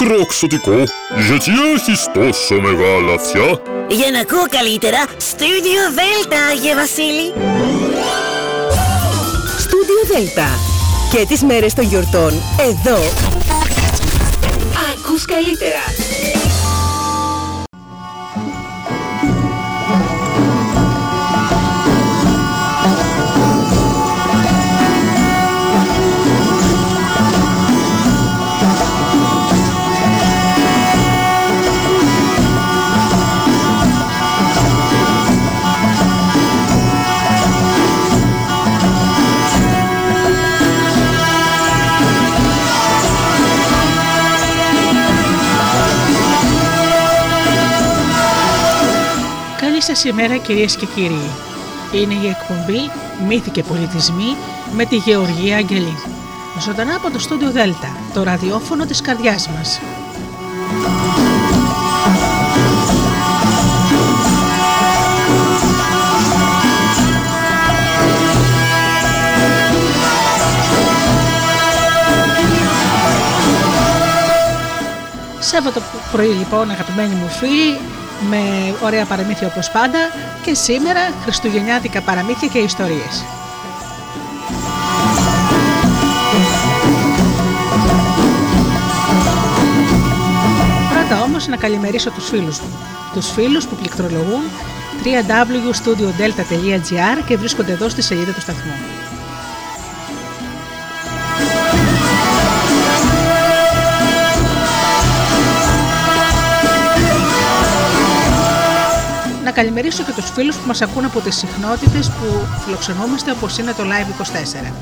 μικρό ξωτικό, γιατί έχεις τόσο μεγάλα αυτιά. Για να ακούω καλύτερα, Studio Delta, Άγιε Βασίλη. Studio Delta. Και τις μέρες των γιορτών, εδώ. Ακούς καλύτερα. Σήμερα κυρίες και κύριοι. Είναι η εκπομπή «Μύθοι και πολιτισμοί» με τη Γεωργία Αγγελή. Ζωντανά από το στούντιο Δέλτα, το ραδιόφωνο της καρδιάς μας. Σάββατο πρωί λοιπόν αγαπημένοι μου φίλοι με ωραία παραμύθια όπως πάντα και σήμερα χριστουγεννιάτικα παραμύθια και ιστορίες. Πρώτα όμως να καλημερίσω τους φίλους μου. Τους φίλους που πληκτρολογούν www.studiodelta.gr και βρίσκονται εδώ στη σελίδα του σταθμού. Καλημερίσω και τους φίλους που μας ακούν από τις συχνότητες που φιλοξενούμαστε όπως είναι το Live24.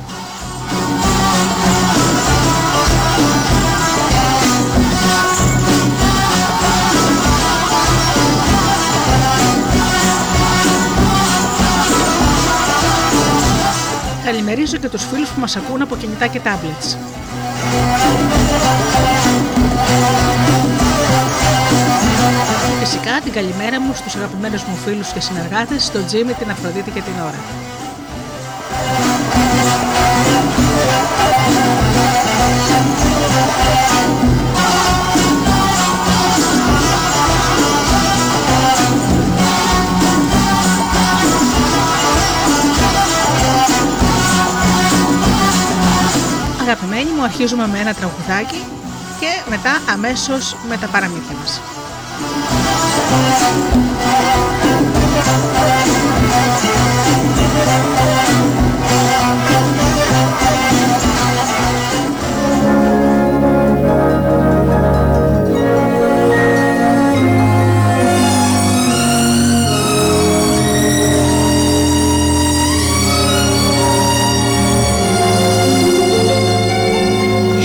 Καλημερίζω και τους φίλους που μας ακούν από κινητά και tablets. Φυσικά την καλημέρα μου στους αγαπημένους μου φίλους και συνεργάτες, στον Τζίμι, την Αφροδίτη και την Ώρα. Αγαπημένοι μου, αρχίζουμε με ένα τραγουδάκι και μετά αμέσως με τα παραμύθια μας.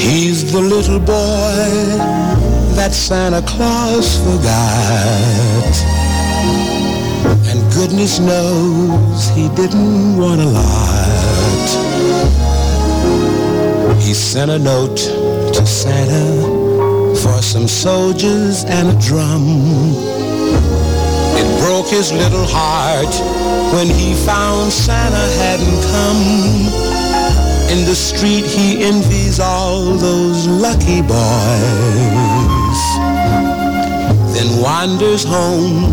He's the little boy that Santa Claus forgot. And goodness knows he didn't want a lot. He sent a note to Santa for some soldiers and a drum. It broke his little heart when he found Santa hadn't come. In the street he envies all those lucky boys then wanders home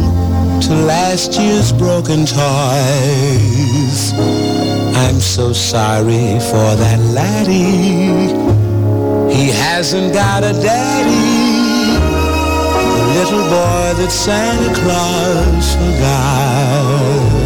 to last year's broken toys. I'm so sorry for that laddie. He hasn't got a daddy. The little boy that Santa Claus forgot.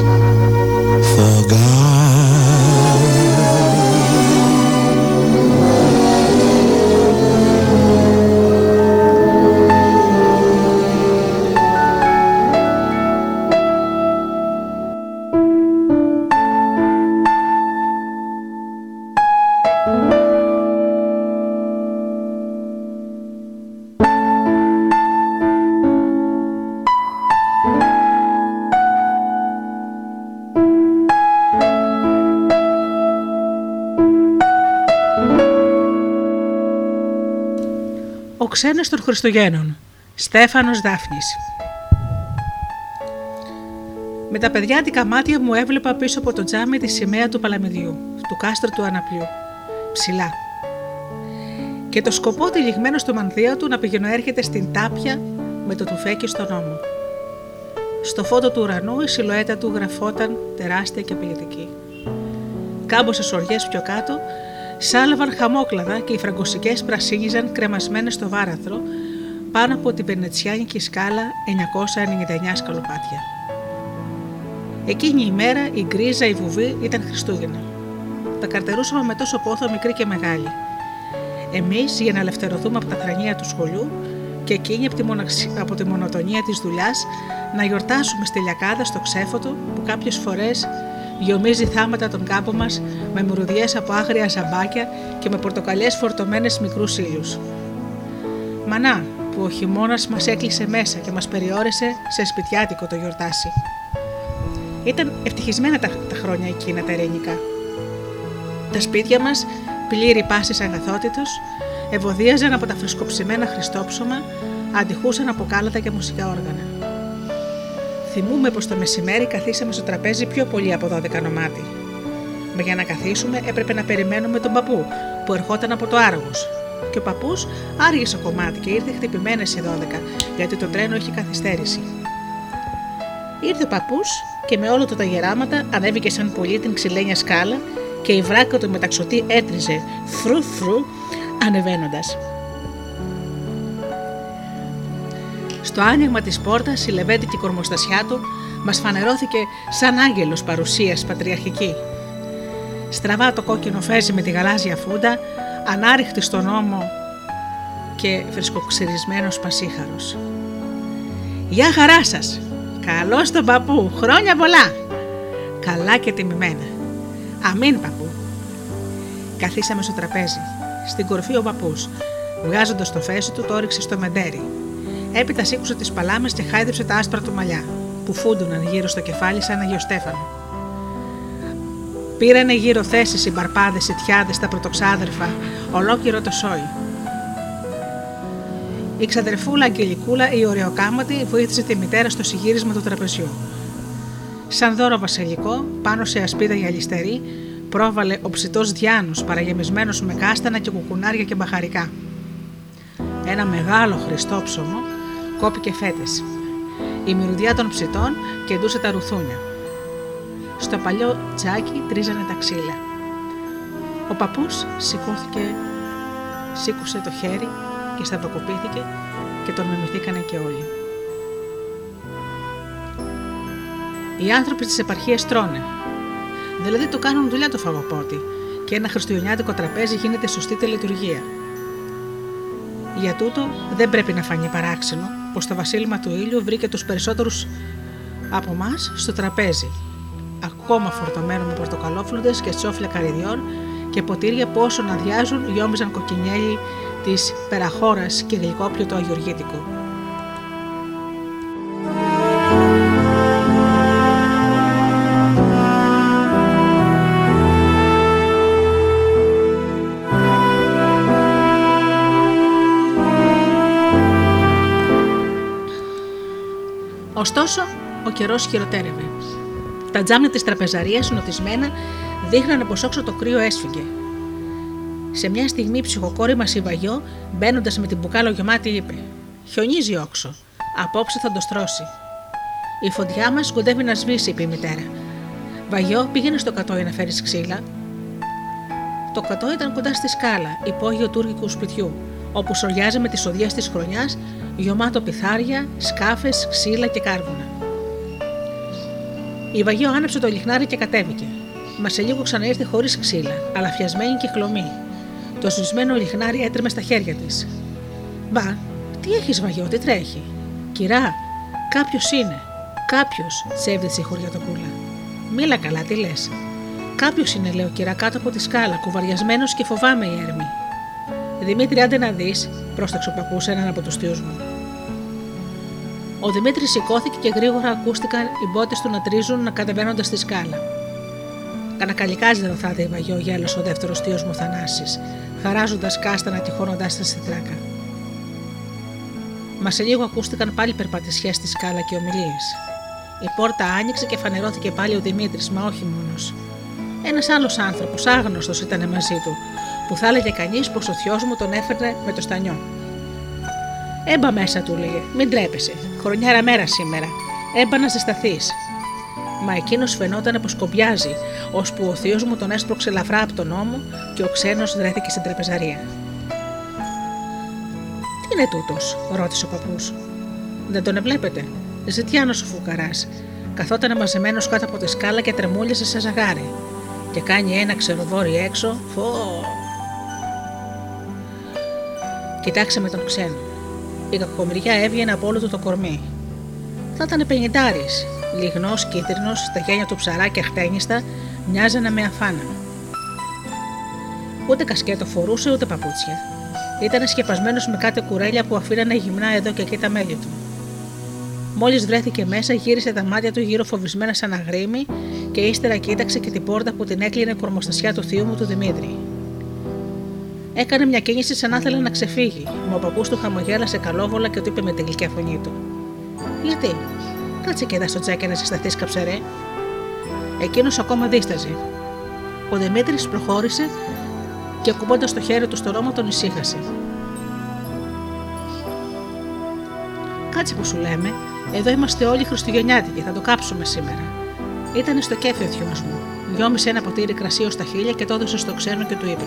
forgot. Ξένος των Χριστουγέννων, Στέφανος Δάφνης. Με τα παιδιάτικα μάτια μου έβλεπα πίσω από το τζάμι τη σημαία του Παλαμιδιού, του κάστρου του Αναπλιού, ψηλά. Και το σκοπό τυλιγμένο στο μανδύα του να έρχεται στην τάπια με το τουφέκι στον ώμο. Στο φώτο του ουρανού η σιλουέτα του γραφόταν τεράστια και απειλητική. Κάμποσες οριές πιο κάτω σάλευαν χαμόκλαδα και οι φραγκοσικές πρασίνιζαν κρεμασμένες στο βάραθρο πάνω από την Βενετσιάνικη σκάλα 999 σκαλοπάτια. Εκείνη η μέρα η γκρίζα, η βουβή ήταν Χριστούγεννα. Τα καρτερούσαμε με τόσο πόθο μικρή και μεγάλη. Εμείς για να ελευθερωθούμε από τα θρανία του σχολείου και εκείνη από τη, από τη μονοτονία της δουλειάς να γιορτάσουμε στη λιακάδα στο ξέφωτο που κάποιες φορές γιομίζει θάματα τον κάπο μας με μουρουδιές από άγρια ζαμπάκια και με πορτοκαλιές φορτωμένες μικρούς ήλιους. Μανά, που ο χειμώνας μας έκλεισε μέσα και μας περιόρισε σε σπιτιάτικο το γιορτάσι. Ήταν ευτυχισμένα τα, τα χρόνια εκείνα τα ελληνικά. Τα σπίτια μας, πλήρη πάσης αγαθότητος, ευωδίαζαν από τα φρεσκοψημένα χριστόψωμα, αντιχούσαν από κάλατα και μουσικά όργανα. Θυμούμε πως το μεσημέρι καθίσαμε στο τραπέζι πιο πολύ από 12 νομάτι. Μα για να καθίσουμε έπρεπε να περιμένουμε τον παππού που ερχόταν από το Άργος. Και ο παππούς άργησε κομμάτι και ήρθε χτυπημένες σε 12 γιατί το τρένο είχε καθυστέρηση. Ήρθε ο παππούς και με όλο το τα γεράματα ανέβηκε σαν πολύ την ξυλένια σκάλα και η βράκα του μεταξωτή έτριζε φρου φρου ανεβαίνοντας. Στο άνοιγμα της πόρτας η λεβέντικη κορμοστασιά του μας φανερώθηκε σαν άγγελος παρουσίας πατριαρχική. Στραβά το κόκκινο φέζι με τη γαλάζια φούντα, ανάρριχτη στον ώμο και φρεσκοξυρισμένος πασίχαρος. «Γεια χαρά σας! Καλώς τον παππού! Χρόνια πολλά!» «Καλά και τιμημένα!» «Αμήν παππού!» Καθίσαμε στο τραπέζι. Στην κορφή ο παππούς, βγάζοντας το φέζι του, το όριξε στο μεντέρι Έπειτα σήκωσε τις παλάμες και χάιδεψε τα άσπρα του μαλλιά, που φούντουναν γύρω στο κεφάλι σαν Αγιο Στέφανο. Πήρανε γύρω θέσεις οι μπαρπάδες, οι τιάδες, τα πρωτοξάδερφα, ολόκληρο το σόι. Η ξαδερφούλα Αγγελικούλα, η ωρεοκάματη, βοήθησε τη μητέρα στο συγύρισμα του τραπεζιού. Σαν δώρο βασιλικό, πάνω σε ασπίδα γυαλιστερή, πρόβαλε ο ψητός Διάνο παραγεμισμένος με κάστανα και κουκουνάρια και μπαχαρικά. Ένα μεγάλο χριστόψωμο κόπηκε φέτες. Η μυρουδιά των ψητών κεντούσε τα ρουθούνια. Στο παλιό τζάκι τρίζανε τα ξύλα. Ο παππούς σηκώθηκε, σήκωσε το χέρι και σταυροκοπήθηκε και τον μιμηθήκανε και όλοι. Οι άνθρωποι της επαρχίας τρώνε. Δηλαδή το κάνουν δουλειά το φαγοπότη και ένα χριστουγεννιάτικο τραπέζι γίνεται σωστή τελετουργία. Για τούτο δεν πρέπει να φανεί παράξενο πως το βασίλεμα του ήλιου βρήκε τους περισσότερους από εμά στο τραπέζι, ακόμα φορτωμένο με πορτοκαλόφλουδες και τσόφλια καρυδιών και ποτήρια που όσο να διάζουν γιόμιζαν κοκκινιέλι της περαχώρας και γλυκόπιο το αγιοργήτικο. Ωστόσο, ο καιρός χειροτέρευε. Τα τζάμια της τραπεζαρίας, νοτισμένα, δείχνανε πως όξω το κρύο έσφυγε. Σε μια στιγμή η ψυχοκόρη μα η Βαγιό, μπαίνοντας με την μπουκάλα γεμάτη, είπε: Χιονίζει όξο. Απόψε θα το στρώσει. Η φωτιά μας κοντεύει να σβήσει, είπε η μητέρα. Βαγιό, πήγαινε στο κατόι να φέρεις ξύλα. Το κατώ ήταν κοντά στη σκάλα, υπόγειο τουρκικού σπιτιού, όπου σοριάζει με τις οδιές της χρονιάς, γεμάτο πιθάρια, σκάφες, ξύλα και κάρβουνα. Η Βαγείο άνεψε το λιχνάρι και κατέβηκε. Μας σε λίγο ξαναήρθε χωρίς ξύλα, αλλά φιασμένη και χλωμή. Το σβησμένο λιχνάρι έτρεμε στα χέρια της. Μπα, τι έχεις Βαγιό, τι τρέχει; Κυρά, κάποιος είναι. Κάποιος, τσέβδησε η χωριατοπούλα. Μίλα καλά, τι λες. Κάποιος είναι, λέω κυρά, κάτω από τη σκάλα, κουβαριασμένος και φοβάμαι η έρμη. Δημήτρη, άντε να δεις, πρόσταξε ο παππούς έναν από τους θείους μου. Ο Δημήτρης σηκώθηκε και γρήγορα ακούστηκαν οι μπότες του να τρίζουν να κατεβαίνοντας στη σκάλα. Κανακαλικάζει δεν θα η βαγιό, γέλος ο δεύτερος θείος μου Θανάσης, χαράζοντας κάστανα και χώνοντά τα στη τράκα. Μα σε λίγο ακούστηκαν πάλι περπατησιές στη σκάλα και ομιλίες. Η πόρτα άνοιξε και φανερώθηκε πάλι ο Δημήτρης, μα όχι μόνος. Ένας άλλος άνθρωπος, άγνωστος ήταν μαζί του, που θα έλεγε κανείς πως ο θειό μου τον έφερνε με το στανιό. Έμπα μέσα, του λέγε, μην τρέπεσαι. Χρονιάρα μέρα σήμερα. Έμπα να ζεσταθεί. Μα εκείνος φαινόταν πως κομπιάζει, ώσπου ο θείο μου τον έσπρωξε ελαφρά από τον ώμο και ο ξένος βρέθηκε στην τραπεζαρία. Τι είναι τούτος, ρώτησε ο παππούς. Δεν τον εβλέπετε. Ζητιάνο ο φουκαράς. Καθόταν μαζεμένος κάτω από τη σκάλα και τρεμούλησε σε ζαγάρι. Και κάνει ένα ξεροδόρι έξω. Φω. Κοιτάξε με τον ξένο. Η κακομοιριά έβγαινε από όλο του το κορμί. Θα ήταν πενιντάρης. Λιγνός, κίτρινος, τα γένια του ψαρά και χτένιστα μοιάζανε με αφάνα. Ούτε κασκέτο φορούσε ούτε παπούτσια. Ήταν σκεπασμένος με κάτι κουρέλια που αφήνανε γυμνά εδώ και εκεί τα μέλη του. Μόλις βρέθηκε μέσα, γύρισε τα μάτια του γύρω φοβισμένα σαν αγρίμη και ύστερα κοίταξε και την πόρτα που την έκλεινε κορμοστασιά του θείου μου του Δημήτρη. Έκανε μια κίνηση σαν να ήθελε να ξεφύγει, μα ο παππούς του χαμογέλασε καλόβολα και του είπε με την γλυκιά φωνή του: Γιατί, κάτσε και εδώ στο τζάκι να συσταθείς καψερέ. Εκείνος ακόμα δίσταζε. Ο Δημήτρης προχώρησε και ακουμπώντα το χέρι του στο ρόμο τον ησύχασε. Κάτσε που σου λέμε, εδώ είμαστε όλοι Χριστουγεννιάτικοι, θα το κάψουμε σήμερα. Ήταν στο κέφι ο θειός μου. Γιώμησε ένα ποτήρι κρασί ω τα χείλια και το έδωσε στο ξένο και του είπε: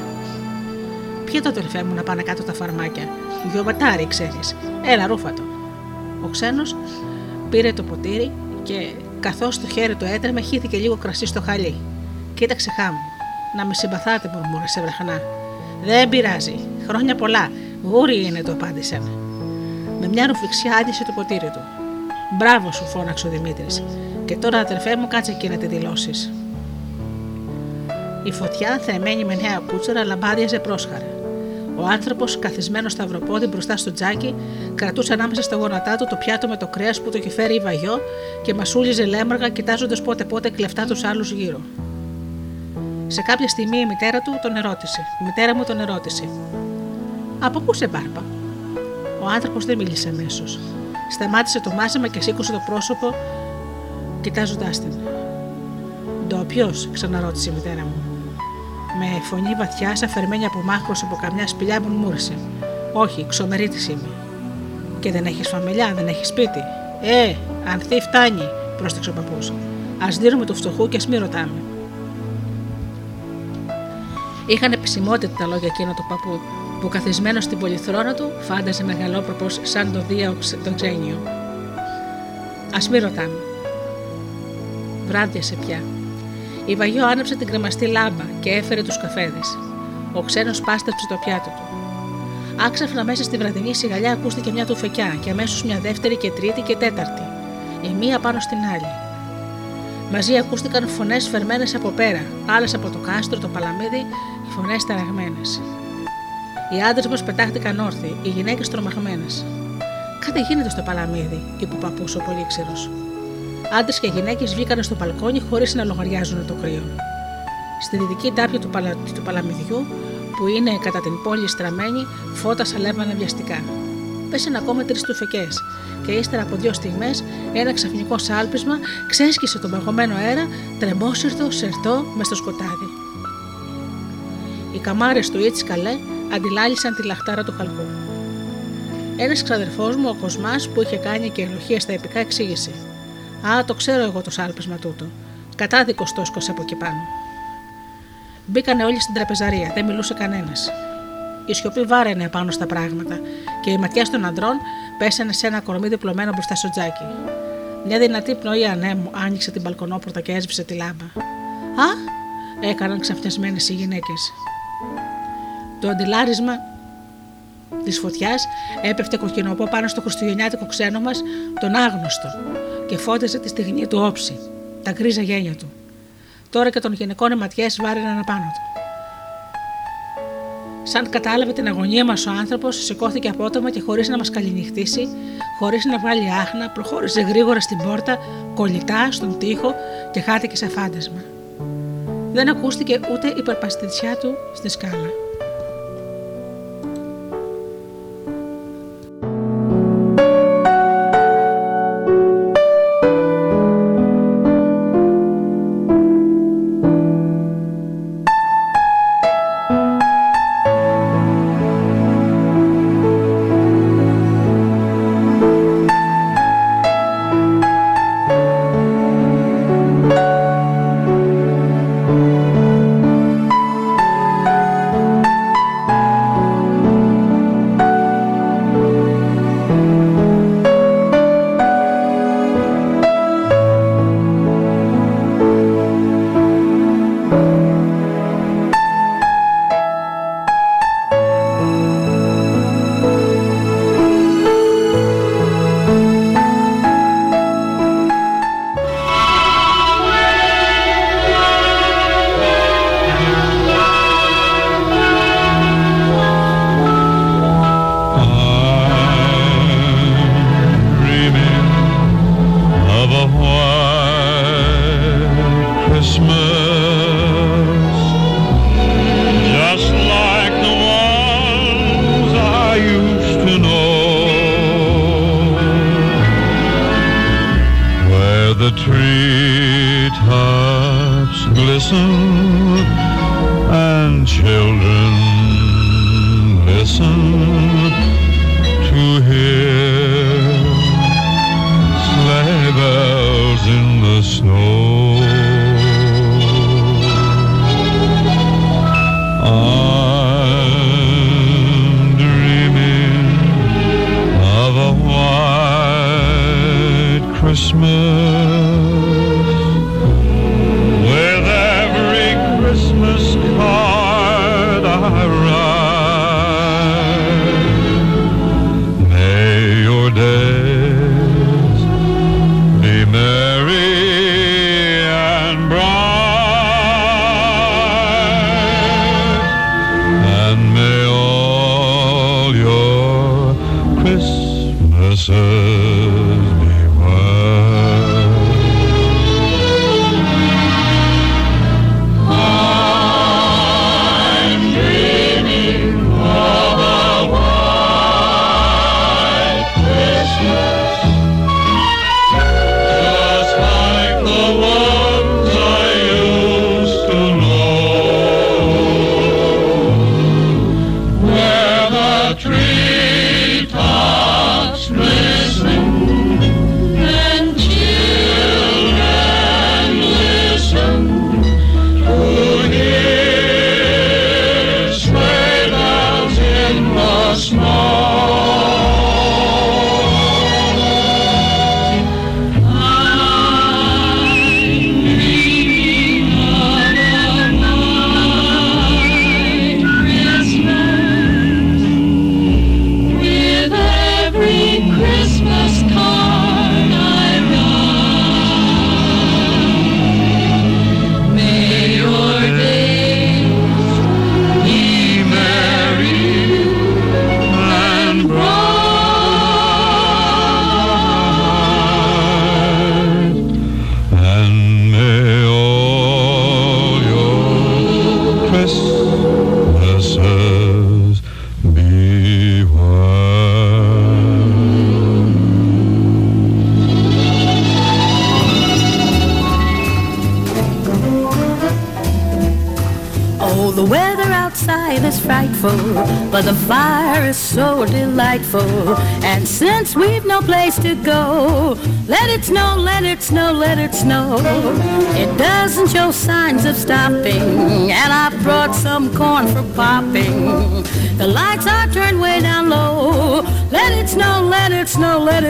Ποια το αδελφέ μου να πάνε κάτω τα φαρμάκια. Γιωματάρι, ξέρεις. Έλα, ρούφατο. Ο ξένος πήρε το ποτήρι και καθώς το χέρι του έτρεμε, χύθηκε λίγο κρασί στο χαλί. Κοίταξε χάμου. Να με συμπαθάτε, μουρμούρισε βραχανά. Δεν πειράζει. Χρόνια πολλά. Γούρι είναι, το απάντησαν. Με μια ρουφιξιά άντισε το ποτήρι του. Μπράβο σου, φώναξε ο Δημήτρης. Και τώρα, αδερφέ μου, κάτσε εκεί να τη δηλώσεις. Η φωτιά, θεμένη με νέα κούτσερα, λαμπάδιαζε πρόσχαρα. Ο άνθρωπος, καθισμένος σταυροπόδι μπροστά στο τζάκι, κρατούσε ανάμεσα στα γόνατά του το πιάτο με το κρέας που το είχε φέρει η βαγιό και μασούλιζε λέμαργα, κοιτάζοντας πότε πότε κλεφτά τους άλλους γύρω. Σε κάποια στιγμή η μητέρα του τον ερώτησε. Η μητέρα μου τον ερώτησε. Από πού σε μπάρπα. Ο άνθρωπος δεν μίλησε αμέσως. Σταμάτησε το μάζεμα και σήκωσε το πρόσωπο, κοιτάζοντάς την. Ντόπιος, ξαναρώτησε η μητέρα μου. Με φωνή βαθιά, αφαιρμένη από μάχρο από καμιά σπηλιά, μουρμούρισε. Όχι, ξομερίτης είμαι. Και δεν έχεις φαμελιά, δεν έχεις σπίτι. Ε, αν θύ φτάνει, πρόσταξε ο παππούς. Α δίνουμε του φτωχού και ας μην ρωτάμε. Είχαν επισημότητα τα λόγια εκείνα του παππού, που καθισμένος στην πολυθρόνα του φάνταζε μεγαλόπροπος σαν το δία το τζένιο. Α μην ρωτάμε. Βράδιασε πια. Η Βαγιό άναψε την κρεμαστή λάμπα και έφερε τους καφέδες. Ο ξένος πάστεψε το πιάτο του. Άξαφνα μέσα στη βραδινή σιγαλιά ακούστηκε μια τουφεκιά και αμέσως μια δεύτερη και τρίτη και τέταρτη. Η μία πάνω στην άλλη. Μαζί ακούστηκαν φωνές φερμένες από πέρα, άλλες από το κάστρο, το παλαμίδι, οι φωνές ταραγμένες. Οι άντρες μας πετάχτηκαν όρθιοι, οι γυναίκες τρομαγμένες. Κάτι γίνεται στο παλαμίδι, είπε ο παππούς ο πολύξερος. Άντρες και γυναίκες βγήκαν στο παλκόνι χωρίς να λογαριάζουν το κρύο. Στη δυτική τάπια του, παλα... του παλαμιδιού, που είναι κατά την πόλη στραμμένη, φώτας σαλεύανε βιαστικά. Πέσαν ακόμα τρεις τουφεκές, και ύστερα από δύο στιγμές ένα ξαφνικό σάλπισμα ξέσκησε τον παγωμένο αέρα, τρεμόσυρτο, σερτό, μες στο σκοτάδι. Οι καμάρες του Ιτς Καλέ αντιλάλησαν τη λαχτάρα του χαλκού. Ένας ξαδερφός μου, ο Κοσμάς, που είχε κάνει και ελοχία στα επικά, εξήγησε: Α, το ξέρω εγώ το σάλπισμα τούτο. Κατάδικος τόσκος από εκεί πάνω. Μπήκανε όλοι στην τραπεζαρία, δεν μιλούσε κανένας. Η σιωπή βάραινε πάνω στα πράγματα και οι ματιέ των αντρών πέσανε σε ένα κορμί διπλωμένο μπροστά στο τζάκι. Μια δυνατή πνοή ανέμου άνοιξε την μπαλκονόπορτα και έσβησε τη λάμπα. Α! έκαναν ξαφνιασμένες οι γυναίκες. Το αντιλάρισμα της φωτιάς έπεφτε κοκκινοπό πάνω στο χριστουγεννιάτικο ξένο μας, τον άγνωστο, και φώτιζε τη στιγμή του όψη, τα γκρίζα γένια του. Τώρα και των γυναικών οι ματιέ βάραιναν απάνω του. Σαν κατάλαβε την αγωνία μας ο άνθρωπος, σηκώθηκε απότομα και χωρίς να μας καληνυχτήσει, χωρίς να βγάλει άχνα, προχώρησε γρήγορα στην πόρτα, κολλητά στον τοίχο και χάθηκε σε φάντασμα. Δεν ακούστηκε ούτε η περπαστησιά του στη σκάλα.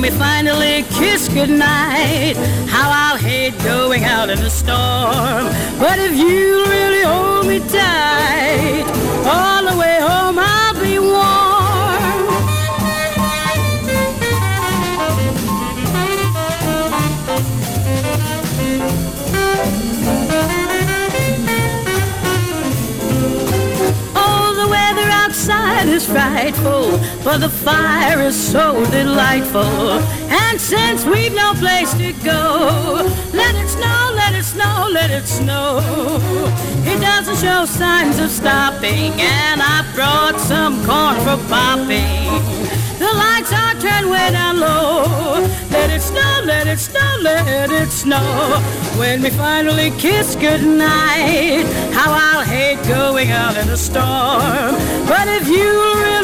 We finally kiss goodnight, how I'll hate going out in the storm. But if you really hold me tight, all the way home I'll be warm. Frightful, but the fire is so delightful. And since we've no place to go, let it snow, let it snow, let it snow. It doesn't show signs of stopping, and I brought some corn for popping. The lights are turned way down low. Let it snow, let it snow, let it snow. When we finally kiss goodnight, how I'll hate going out in a storm. But if you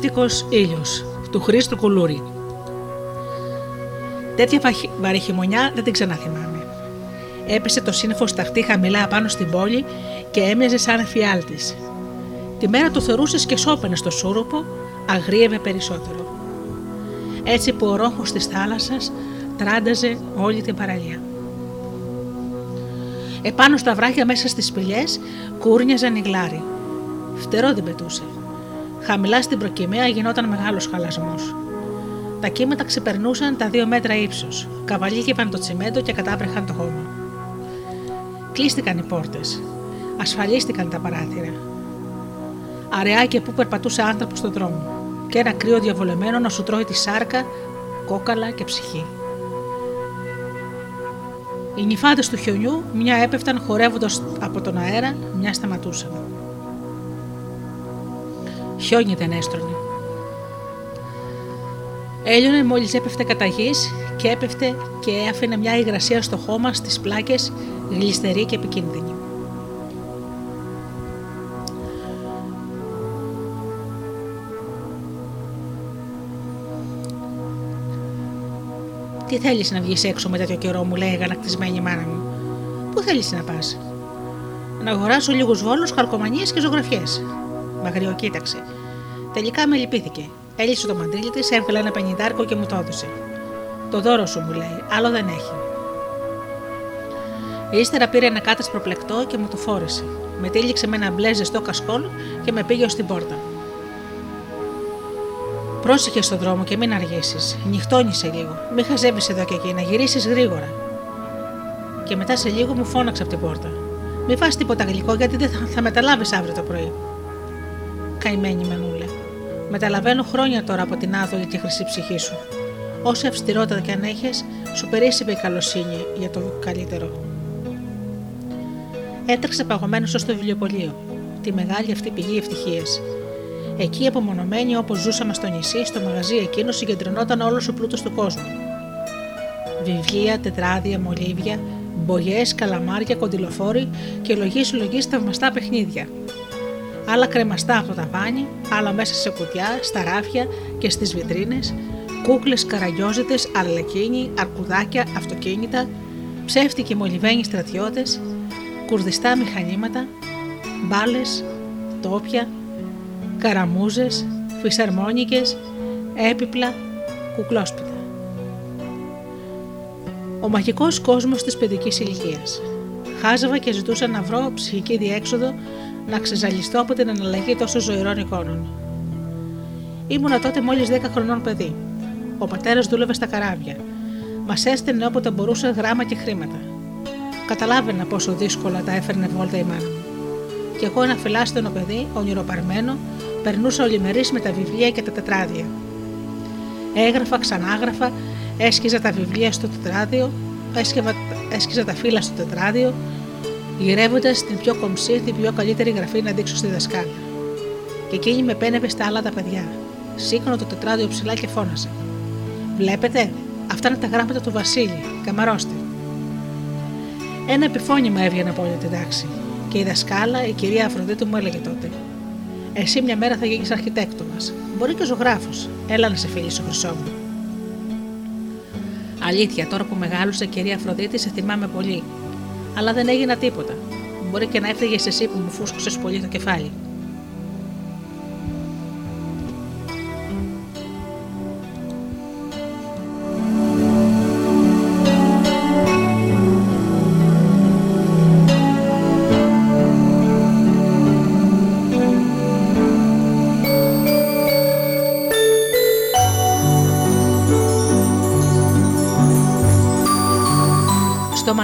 Ψεύτικος ήλιος του Χρήστου Κουλούρη. Τέτοια βαχ- βαρυχημονιά δεν την ξαναθυμάμαι. Έπεσε το σύννεφο σταχτή χαμηλά πάνω στην πόλη και έμοιαζε σαν φιάλτης. Τη μέρα το θεωρούσες και σώπαινες στο σούρουπο, αγρίευε περισσότερο. Έτσι που ο ρόχος της θάλασσας τράνταζε όλη την παραλία. Επάνω στα βράχια μέσα στις σπηλιές κούρνιαζαν οι γλάροι. Φτερό δεν πετούσε. Χαμηλά στην προκυμαία γινόταν μεγάλος χαλασμός. Τα κύματα ξεπερνούσαν τα δύο μέτρα ύψος, καβαλίκευαν το τσιμέντο και κατάπρεχαν το χώμα. Κλείστηκαν οι πόρτες. Ασφαλίστηκαν τα παράθυρα. Αραιά και που περπατούσε άνθρωπος στον δρόμο και ένα κρύο διαβολεμένο να σου τρώει τη σάρκα, κόκαλα και ψυχή. Οι νυφάδες του χιονιού μια έπεφταν χορεύοντας από τον αέρα, μια σταματούσαν. Χιόνι δεν έστρωνε. Έλειωνε μόλις έπεφτε κατά γης και έπεφτε και άφηνε μια υγρασία στο χώμα στις πλάκες γλιστερή και επικίνδυνη. Τι θέλεις να βγεις έξω με τέτοιο καιρό, μου λέει η γανακτισμένη η μάνα μου. Πού θέλεις να πας, Να αγοράσω λίγους βόλους, χαρκομανίες και ζωγραφιές. Μαγριό κοίταξε. Τελικά με λυπήθηκε. Έλυσε το μαντίλι της, έβγαλε ένα πενιντάρκο και μου το έδωσε. Το δώρο σου, μου λέει, άλλο δεν έχει. Ύστερα πήρε ένα κάτασπρο πλεκτό και μου το φόρεσε. Με τύλιξε με ένα μπλε ζεστό κασκόλ και με πήγε ως την πόρτα. Πρόσεχε στον δρόμο και μην αργήσεις. Νυχτώνησε λίγο. Μην χαζεύεις εδώ και εκεί, να γυρίσεις γρήγορα. Και μετά σε λίγο μου φώναξε από την πόρτα. Μην φας τίποτα γλυκό γιατί δεν θα, θα μεταλάβεις αύριο το πρωί. Καημένη μενούλα. Μεταλαβαίνω χρόνια τώρα από την άδολη και χρυσή ψυχή σου. Όση αυστηρότητα και αν έχεις, σου περίσσευε η καλοσύνη για το καλύτερο. Έτρεξε παγωμένος ως το βιβλιοπωλείο, τη μεγάλη αυτή πηγή ευτυχίας. Εκεί απομονωμένοι όπως ζούσαμε στο νησί, στο μαγαζί εκείνος συγκεντρωνόταν όλος ο πλούτος του κόσμου. Βιβλία, τετράδια, μολύβια, μπογιές, καλαμάρια, κοντιλοφόροι και λογής λογής θαυμαστά παιχνίδια. Άλλα κρεμαστά από τα βάνη, άλλα μέσα σε κουτιά, στα ράφια και στις βιτρίνες, κούκλες καραγιόζητες, αρλεκίνοι, αρκουδάκια, αυτοκίνητα, ψεύτικοι μολυβένοι στρατιώτες, κουρδιστά μηχανήματα, μπάλες, τόπια, καραμούζες, φυσαρμόνικες, έπιπλα, κουκλόσπιτα. Ο μαγικός κόσμος της παιδικής ηλικίας. Χάζευα και ζητούσα να βρω ψυχική διέξοδο να ξεζαλιστώ από την αναλλαγή τόσο ζωηρών εικόνων. Ήμουνα τότε μόλις 10 χρονών παιδί. Ο πατέρας δούλευε στα καράβια. Μας έστελνε όποτε μπορούσε γράμμα και χρήματα. Καταλάβαινα πόσο δύσκολα τα έφερνε βόλτα η μάνα μου. Κι εγώ ένα φιλάστενο παιδί, ονειροπαρμένο, περνούσα ολιμερή με τα βιβλία και τα τετράδια. Έγραφα, ξανάγραφα, έσκιζα τα βιβλία στο τετράδιο, έσκυβα, έσκιζα τα φύλλα στο τετράδιο, γυρεύοντα την πιο κομψή, την πιο καλύτερη γραφή να δείξω στη δασκάλα. Και εκείνη με πένευε στα άλλα τα παιδιά. Σήκωνα το τετράδιο ψηλά και φώναζε. Βλέπετε, αυτά είναι τα γράμματα του Βασίλη, καμαρώστε. Ένα επιφώνημα έβγαινε από όλη την τάξη. Και η δασκάλα, η κυρία Αφροδίτου, μου έλεγε τότε: εσύ μια μέρα θα γίνεις αρχιτέκτονας. Μπορεί και ζωγράφος. Έλα να σε φιλήσω, χρυσό μου. Αλήθεια, τώρα που μεγάλωσα, κυρία Αφροδίτη, σε θυμάμαι πολύ. Αλλά δεν έγινα τίποτα. Μπορεί και να έφυγες εσύ που μου φούσκωσες πολύ το κεφάλι.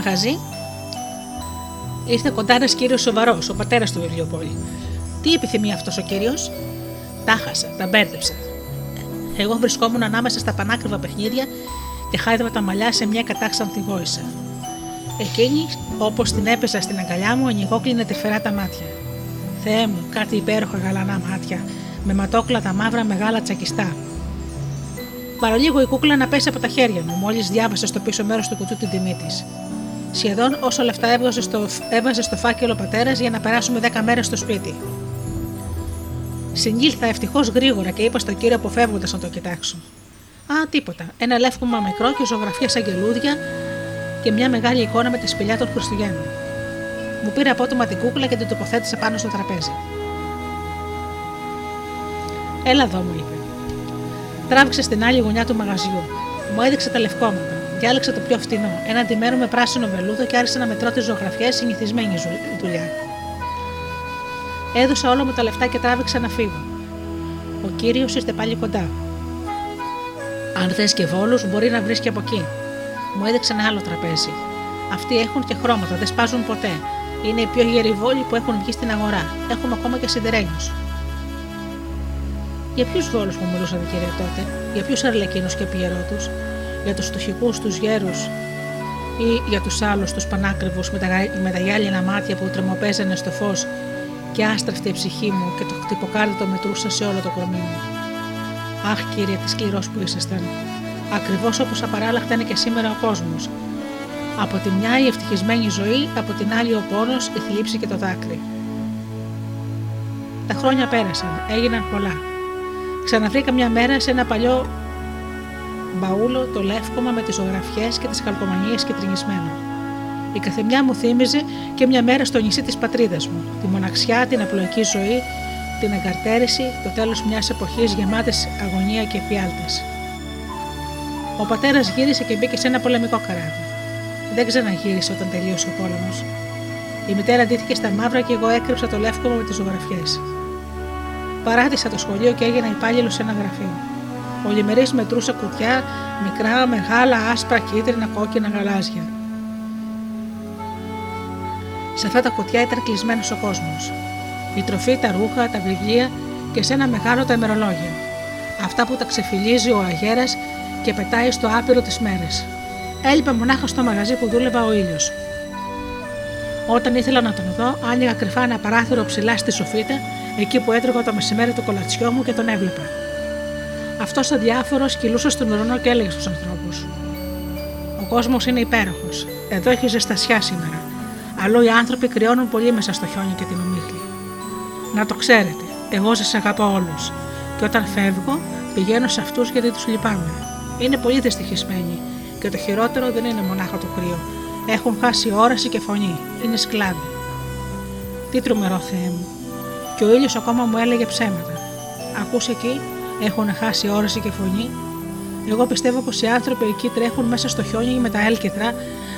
μαγαζί, ήρθε κοντά ένας κύριος σοβαρός, ο πατέρας του βιβλιοπόλη. Τι επιθυμεί αυτός ο κύριος, τα χάσα, τα μπέρδεψα. Εγώ βρισκόμουν ανάμεσα στα πανάκριβα παιχνίδια και χάιδευα τα μαλλιά σε μια κατάξανθη γόησα. Εκείνη, όπως την έπεσα στην αγκαλιά μου, ανοιγόκλεινε τρυφερά τα μάτια. Θεέ μου, κάτι υπέροχα γαλανά μάτια, με ματόκλατα μαύρα μεγάλα τσακιστά. Παρολίγο η κούκλα να πέσει από τα χέρια μου, μόλις διάβασε στο πίσω μέρος του κουτού την τιμή της. Σχεδόν όσα λεφτά έβγαζε στο, έβαζε στο φάκελο ο πατέρας για να περάσουμε 10 μέρες στο σπίτι. Συνήλθα ευτυχώς γρήγορα και είπα στον κύριο αποφεύγοντα να το κοιτάξω. Α, τίποτα. Ένα λεύκομα μικρό και ζωγραφία σαν γελούδια και μια μεγάλη εικόνα με τη σπηλιά των Χριστουγέννων. Μου πήρε απότομα την κούκλα και την τοποθέτησε πάνω στο τραπέζι. Έλα εδώ, μου είπε. Τράβηξε στην άλλη γωνιά του μαγαζιού. Μου έδειξε τα λευκόματα. Διάλεξα το πιο φθηνό, ένα αντιμένο με πράσινο βελούδο και άρχισα να μετρώ τις ζωγραφιές συνηθισμένη δουλειά. Έδωσα όλα μου τα λεφτά και τράβηξα να φύγω. Ο κύριος ήρθε πάλι κοντά. Αν θες και βόλους, μπορεί να βρεις και από εκεί. Μου έδειξε ένα άλλο τραπέζι. Αυτοί έχουν και χρώματα, δεν σπάζουν ποτέ. Είναι οι πιο γεροί βόλοι που έχουν βγει στην αγορά. Έχουμε ακόμα και σιδερένιους. Για ποιους βόλους μου μιλούσατε, κύριε τότε, για ποιους αρλεκίνους και πιερότους, για τους φτωχικούς τους γέρους ή για τους άλλους τους πανάκριβους με τα, με τα γυάλινα μάτια που τρεμοπέζανε στο φως και άστραφτε η ψυχή μου και το χτυποκάρδι μετρούσα σε όλο το κορμί μου. Αχ, κύριε, τι σκληρός που ήσασταν. Ακριβώς όπως απαράλλαχτα είναι και σήμερα ο κόσμος. Από τη μια η ευτυχισμένη ζωή, από την άλλη ο πόνος, η θλίψη και το δάκρυ. Τα χρόνια πέρασαν, έγιναν πολλά. Ξαναβρήκα μια μέρα σε ένα παλιό μπαούλο το λεύκομα με τις ζωγραφιές και τις καλκομανίε τρινισμένα. Η καθεμιά μου θύμιζε και μια μέρα στο νησί της πατρίδας μου, τη μοναξιά, την απλοϊκή ζωή, την εγκαρτέρηση, το τέλος μιας εποχής γεμάτη αγωνία και φιάλτε. Ο πατέρας γύρισε και μπήκε σε ένα πολεμικό καράβι. Δεν ξαναγύρισε όταν τελείωσε ο πόλεμος. Η μητέρα ντύθηκε στα μαύρα και εγώ έκρυψα το λεύκομα με τις ζωγραφιές. Παράτησα το σχολείο και έγινα υπάλληλος σε ένα γραφείο. Ο λιμερή μετρούσα κουτιά, μικρά, μεγάλα, άσπρα, κίτρινα, κόκκινα, γαλάζια. Σε αυτά τα κουτιά ήταν κλεισμένος ο κόσμος. Η τροφή, τα ρούχα, τα βιβλία και σε ένα μεγάλο τα ημερολόγια. Αυτά που τα ξεφυλίζει ο αγέρας και πετάει στο άπειρο τις μέρες. Έλειπε μονάχα στο μαγαζί που δούλευα ο ήλιος. Όταν ήθελα να τον δω, άνοιγα κρυφά ένα παράθυρο ψηλά στη σοφίτα, εκεί που έτρωγα το μεσημέρι το κολατσιό μου και τον έβλεπα. Αυτός αδιάφορο κυλούσε στον ουρανό και έλεγε στους ανθρώπους: Ο κόσμος είναι υπέροχος. Εδώ έχει ζεστασιά σήμερα. Αλλού οι άνθρωποι κρυώνουν πολύ μέσα στο χιόνι και την ομίχλη. Να το ξέρετε, εγώ σας αγαπώ όλους. Και όταν φεύγω, πηγαίνω σε αυτούς γιατί τους λυπάμαι. Είναι πολύ δυστυχισμένοι και το χειρότερο δεν είναι μονάχα το κρύο. Έχουν χάσει όραση και φωνή. Είναι σκλάβοι. Τι τρομερό Θεέ μου. Και ο ήλιος ακόμα μου έλεγε ψέματα. Ακούς εκεί, έχουν χάσει όραση και φωνή. Εγώ πιστεύω πως οι άνθρωποι εκεί τρέχουν μέσα στο χιόνι με τα έλκετρα,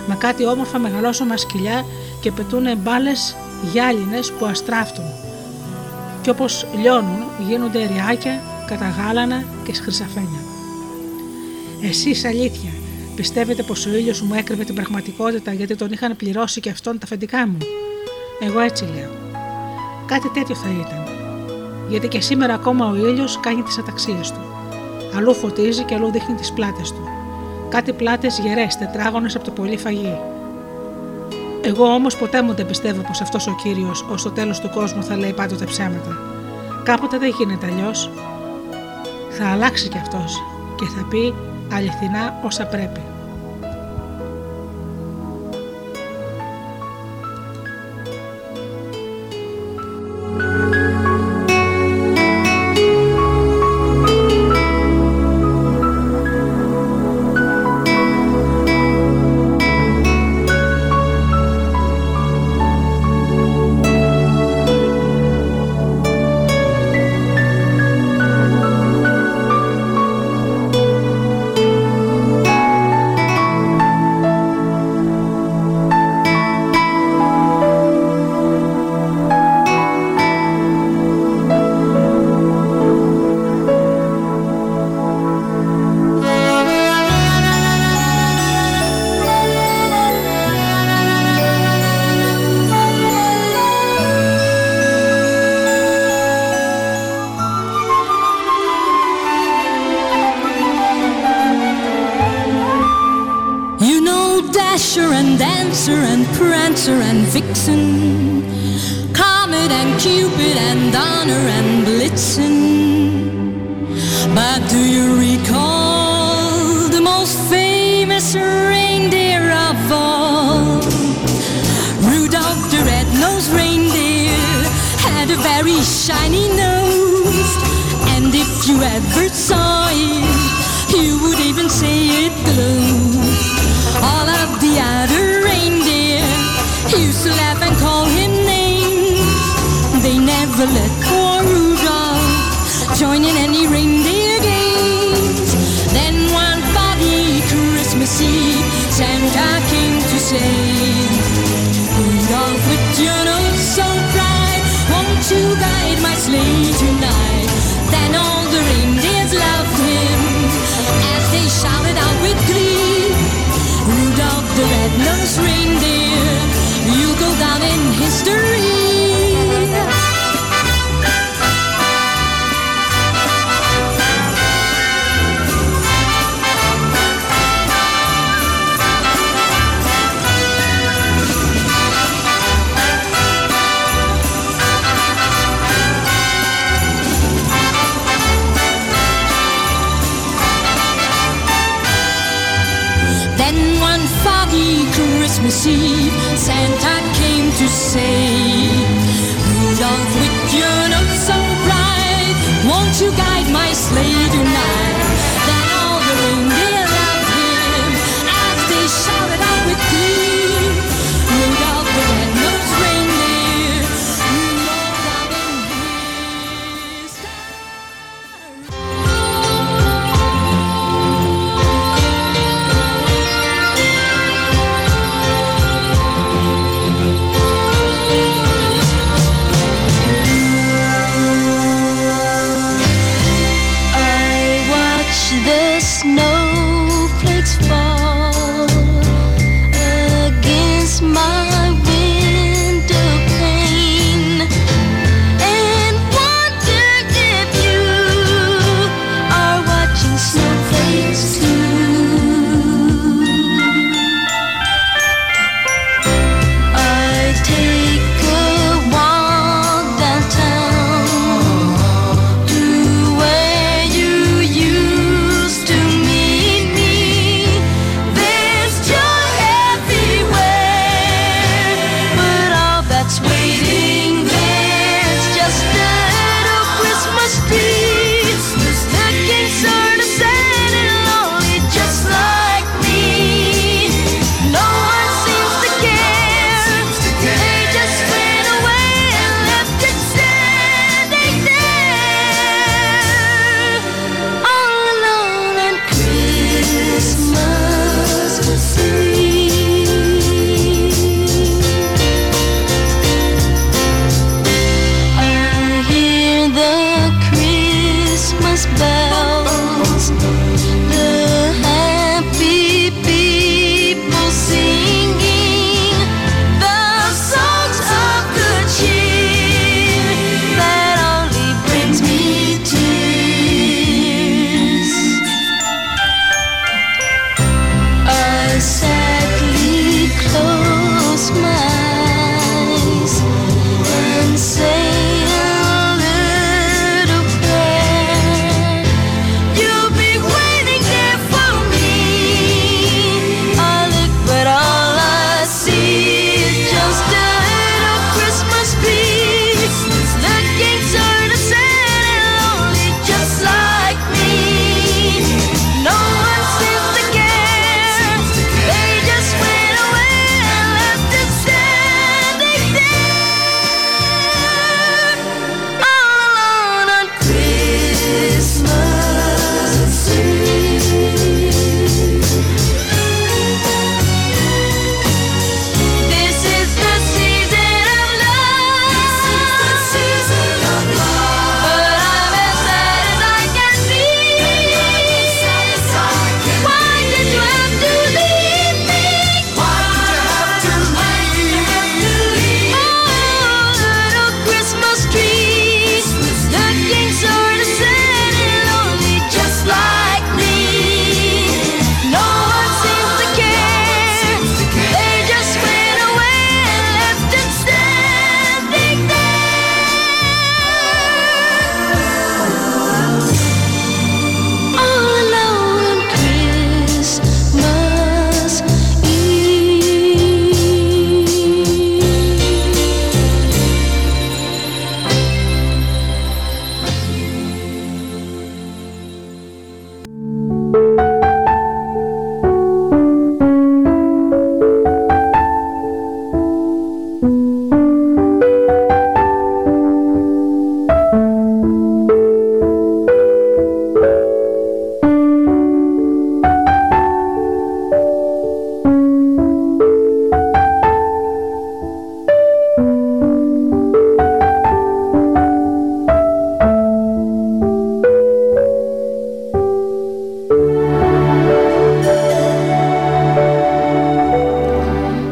με κάτι όμορφα μεγαλόσωμα σκυλιά και πετούν μπάλες γυάλινε που αστράφτουν. Και όπως λιώνουν, γίνονται ριάκια, καταγάλανα και χρυσαφένια. Εσείς αλήθεια, πιστεύετε πως ο ήλιος μου έκρυβε την πραγματικότητα γιατί τον είχαν πληρώσει και αυτόν τα αφεντικά μου; Εγώ έτσι λέω. Κάτι τέτοιο θα ήταν. Γιατί και σήμερα ακόμα ο ήλιος κάνει τις αταξίες του. Αλλού φωτίζει και αλλού δείχνει τις πλάτες του. Κάτι πλάτες γερές, τετράγωνες από το πολύ φαγί. Εγώ όμως ποτέ μου δεν πιστεύω πως αυτός ο κύριος ως το τέλος του κόσμου θα λέει πάντοτε ψέματα. Κάποτε δεν γίνεται αλλιώς. Θα αλλάξει κι αυτός και θα πει αληθινά όσα πρέπει. rivulet or Rudolph, joining any reindeer games. Then one foggy Christmas Eve, Santa came to say.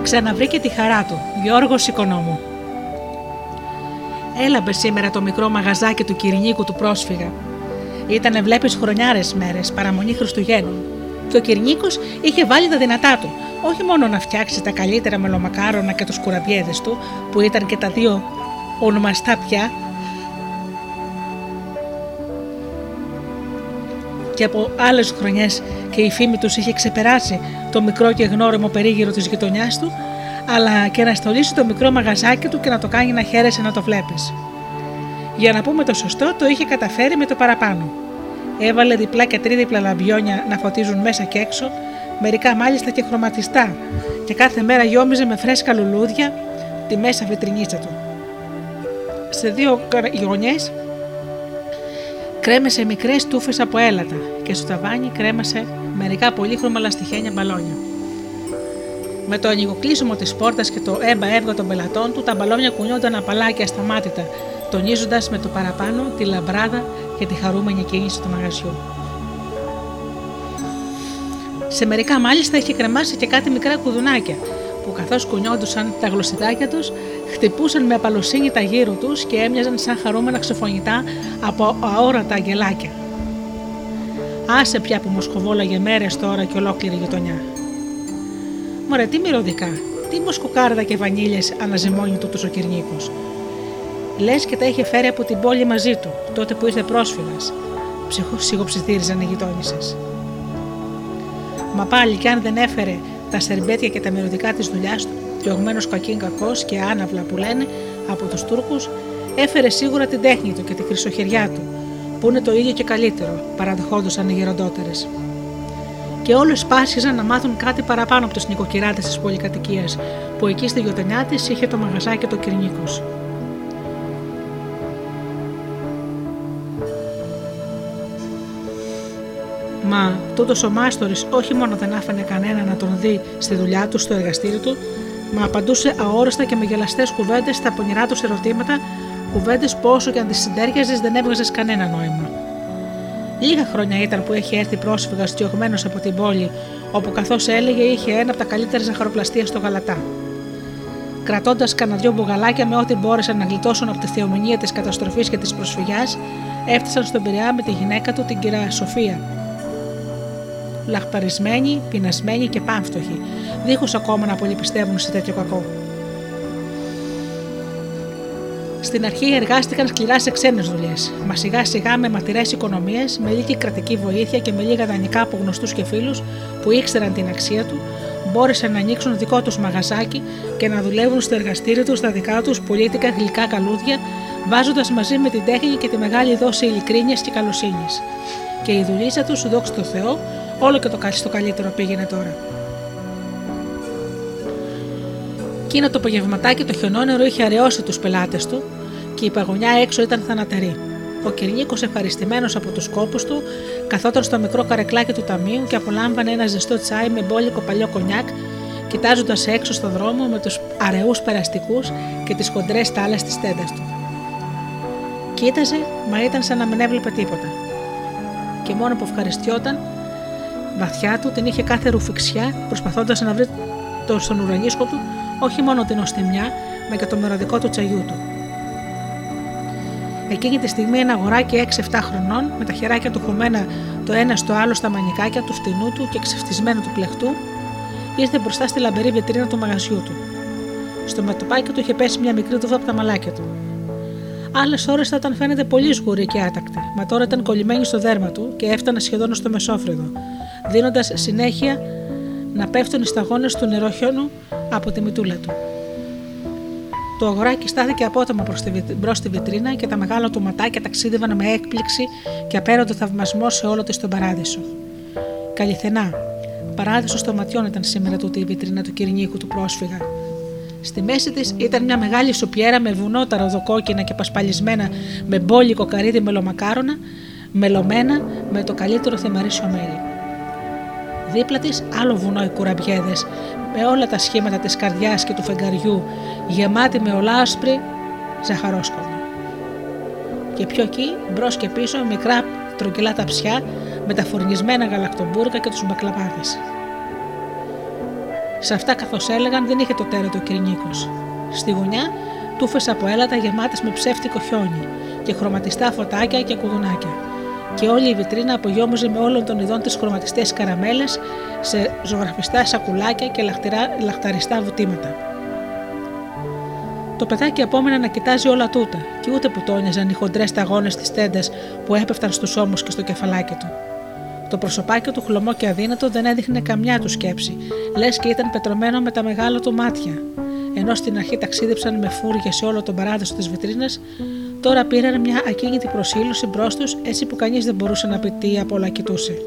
Ξαναβρήκε τη χαρά του, Γιώργος Οικονόμου. Έλαμπε σήμερα το μικρό μαγαζάκι του Κυρινίκου του πρόσφυγα. Ήτανε βλέπεις χρονιάρες μέρες, παραμονή Χριστουγέννων. Και ο Κυρνίκος είχε βάλει τα δυνατά του, όχι μόνο να φτιάξει τα καλύτερα μελομακάρονα και τους κουραμπιέδες του, που ήταν και τα δύο ονομαστά πια, και από άλλες χρονιές και η φήμη τους είχε ξεπεράσει το μικρό και γνώριμο περίγυρο της γειτονιάς του, αλλά και να στολίσει το μικρό μαγαζάκι του και να το κάνει να χαίρεσαι να το βλέπεις. Για να πούμε το σωστό, το είχε καταφέρει με το παραπάνω. Έβαλε διπλά και τρίδιπλα λαμπιόνια να φωτίζουν μέσα και έξω, μερικά μάλιστα και χρωματιστά, και κάθε μέρα γιόμιζε με φρέσκα λουλούδια τη μέσα βιτρινίτσα του. Σε δύο γωνιέ κρέμεσε μικρές τούφες από έλατα και στο ταβάνι κρέμασε μερικά πολύχρωμα λαστιχένια μπαλόνια. Με το ανοιγοκλείσιμο της πόρτας και το έμπα έβγα των πελατών του, τα μπαλόνια κουνιόνταν απαλά και ασταμάτητα, τονίζοντας με το παραπάνω τη λαμπράδα και τη χαρούμενη κίνηση του μαγαζιού. Σε μερικά μάλιστα είχε κρεμάσει και κάτι μικρά κουδουνάκια, που καθώς κουνιόντουσαν τα γλωσσιδάκια τους, χτυπούσαν με απαλοσύνη τα γύρω τους και έμοιαζαν σαν χαρούμενα ξεφωνητά από αόρατα αγγελάκια. Άσε πια που μοσχοβόλαγε μέρες τώρα και ολόκληρη γειτονιά. Μωρέ, τι μυρωδικά, τι μοσκοκάρδα και βανίλιες αναζημώνει τούτος ο Κυρνίκος. Λες και τα είχε φέρει από την πόλη μαζί του, τότε που ήρθε πρόσφυγας. Ψυχοψιθύριζαν οι γειτόνισσες. Μα πάλι κι αν δεν έφερε τα σερμπέτια και τα μυρωδικά της δουλειάς του, διωγμένο κακήν κακός και άναυλα που λένε από τους Τούρκους, έφερε σίγουρα την τέχνη του και τη χρυσοχεριά του, που είναι το ίδιο και καλύτερο, παραδεχόντουσαν οι γεροντότερες. Και όλες πάσχιζαν να μάθουν κάτι παραπάνω από τους νοικοκυράτε της πολυκατοικίας, που εκεί στη γειτονιά της είχε το μαγαζάκι το Κυρνίκος. Μα τούτος ο μάστορης όχι μόνο δεν άφηνε κανένα να τον δει στη δουλειά του, στο εργαστήριο του, μα απαντούσε αόριστα και με γελαστές κουβέντες στα πονηρά τους ερωτήματα, κουβέντες που όσο και αν τις συντέριαζες δεν έβγαζες κανένα νόημα. Λίγα χρόνια ήταν που έχει έρθει πρόσφυγα στιωγμένος από την πόλη, όπου καθώς έλεγε είχε ένα από τα καλύτερα ζαχαροπλαστεία στο Γαλατά. Κρατώντας κανένα δυο μπουγαλάκια με ό,τι μπόρεσαν να γλιτώσουν από τη θεομηνία της καταστροφής και της προσφυγιάς, έφτασαν στον Πειραιά με τη γυναίκα του, την κυρία Σοφία, λαχπαρισμένοι, πεινασμένοι και πάμφτωχοι, δίχως ακόμα να πολύ πιστεύουν σε τέτοιο κακό. Στην αρχή εργάστηκαν σκληρά σε ξένες δουλειές, μα σιγά σιγά με ματηρές οικονομίες, με λίγη κρατική βοήθεια και με λίγα δανεικά από γνωστούς και φίλους που ήξεραν την αξία του, μπόρεσαν να ανοίξουν δικό τους μαγαζάκι και να δουλεύουν στο εργαστήριο τους στα δικά τους πολίτικα γλυκά καλούδια, βάζοντας μαζί με την τέχνη και τη μεγάλη δόση ειλικρίνειας και καλοσύνης. Και η δουλίτσα τους, δόξα τω Θεώ, Όλο και το κάτι στο καλύτερο πήγαινε τώρα. Κίνα το απογευματάκι το χιονόνερο είχε αραιώσει τους πελάτες του και η παγωνιά έξω ήταν θανατερή. Ο Κυρνίκος, ευχαριστημένος από τους κόπους του, καθόταν στο μικρό καρεκλάκι του ταμείου και απολάμβανε ένα ζεστό τσάι με μπόλικο παλιό κονιάκ, κοιτάζοντας έξω στο δρόμο με τους αραιούς περαστικούς και τις χοντρές τάλες της τέντας του. Κοίταζε, μα ήταν σαν να μην έβλεπε τίποτα. Και μόνο που ευχαριστιόταν, βαθιά του την είχε κάθε ρουφιξιά, προσπαθώντας να βρει το στον ουρανίσκο του όχι μόνο την οστιμιά, μα και το μεροδικό του τσαγιού του. Εκείνη τη στιγμή ένα αγοράκι 6-7 χρονών, με τα χεράκια του χωμένα το ένα στο άλλο στα μανικάκια του φτηνού του και ξεφτισμένου του πλεχτού, ήρθε μπροστά στη λαμπερή βιτρίνα του μαγαζιού του. Στο μετωπάκι του είχε πέσει μια μικρή τούφα από τα μαλάκια του. Άλλες ώρες θα ήταν φαίνεται πολύ σγουρή και άτακτη, μα τώρα ήταν κολλημένη στο δέρμα του και έφτανε σχεδόν στο μεσόφρυδο, δίνοντας συνέχεια να πέφτουν οι σταγόνες του νεροχιόνου από τη μητούλα του. Το αγοράκι στάθηκε απότομα μπρος στη βιτρίνα και τα μεγάλα του ματάκια ταξίδευαν με έκπληξη και απέραντο θαυμασμό σε όλο της τον παράδεισο. Καλυθενά, παράδεισος των ματιών ήταν σήμερα τούτη η βιτρίνα του Κυρινίκου του πρόσφυγα. Στη μέση της ήταν μια μεγάλη σουπιέρα με βουνότα ροδοκόκκινα και πασπαλισμένα με μπόλικο καρύδι μελομακάρονα, μελωμένα με το καλύτερο θεμαρίσιο μέλι. Δίπλα της άλλο βουνό οι κουραμπιέδες, με όλα τα σχήματα της καρδιάς και του φεγγαριού, γεμάτη με ολάσπρη ζαχαρόσκονα. Και πιο εκεί, μπρος και πίσω, μικρά τρογγυλά ταψιά με τα φορνισμένα γαλακτομπούρκα και τους μπακλαβάδε. Σε αυτά, καθώς έλεγαν, δεν είχε το τέρο του Κυρνίκο. Στη γωνιά τούφες από έλατα γεμάτες με ψεύτικο χιόνι και χρωματιστά φωτάκια και κουδουνάκια. Και όλη η βιτρίνα απογιόμιζε με όλων των ειδών τις χρωματιστές καραμέλες σε ζωγραφιστά σακουλάκια και λαχταριστά βουτήματα. Το παιδάκι απόμενα να κοιτάζει όλα τούτα, και ούτε που τόνιζαν οι χοντρές σταγόνες της τέντας που έπεφταν στους ώμους και στο κεφαλάκι του. Το προσωπάκι του χλωμό και αδύνατο δεν έδειχνε καμιά του σκέψη, λες και ήταν πετρωμένο με τα μεγάλα του μάτια. Ενώ στην αρχή ταξίδεψαν με φούρια σε όλο τον παράδεισο της βιτρίνας, τώρα πήραν μια ακίνητη προσήλωση μπρος τους, έτσι που κανείς δεν μπορούσε να πει τι απ' όλα κοιτούσε.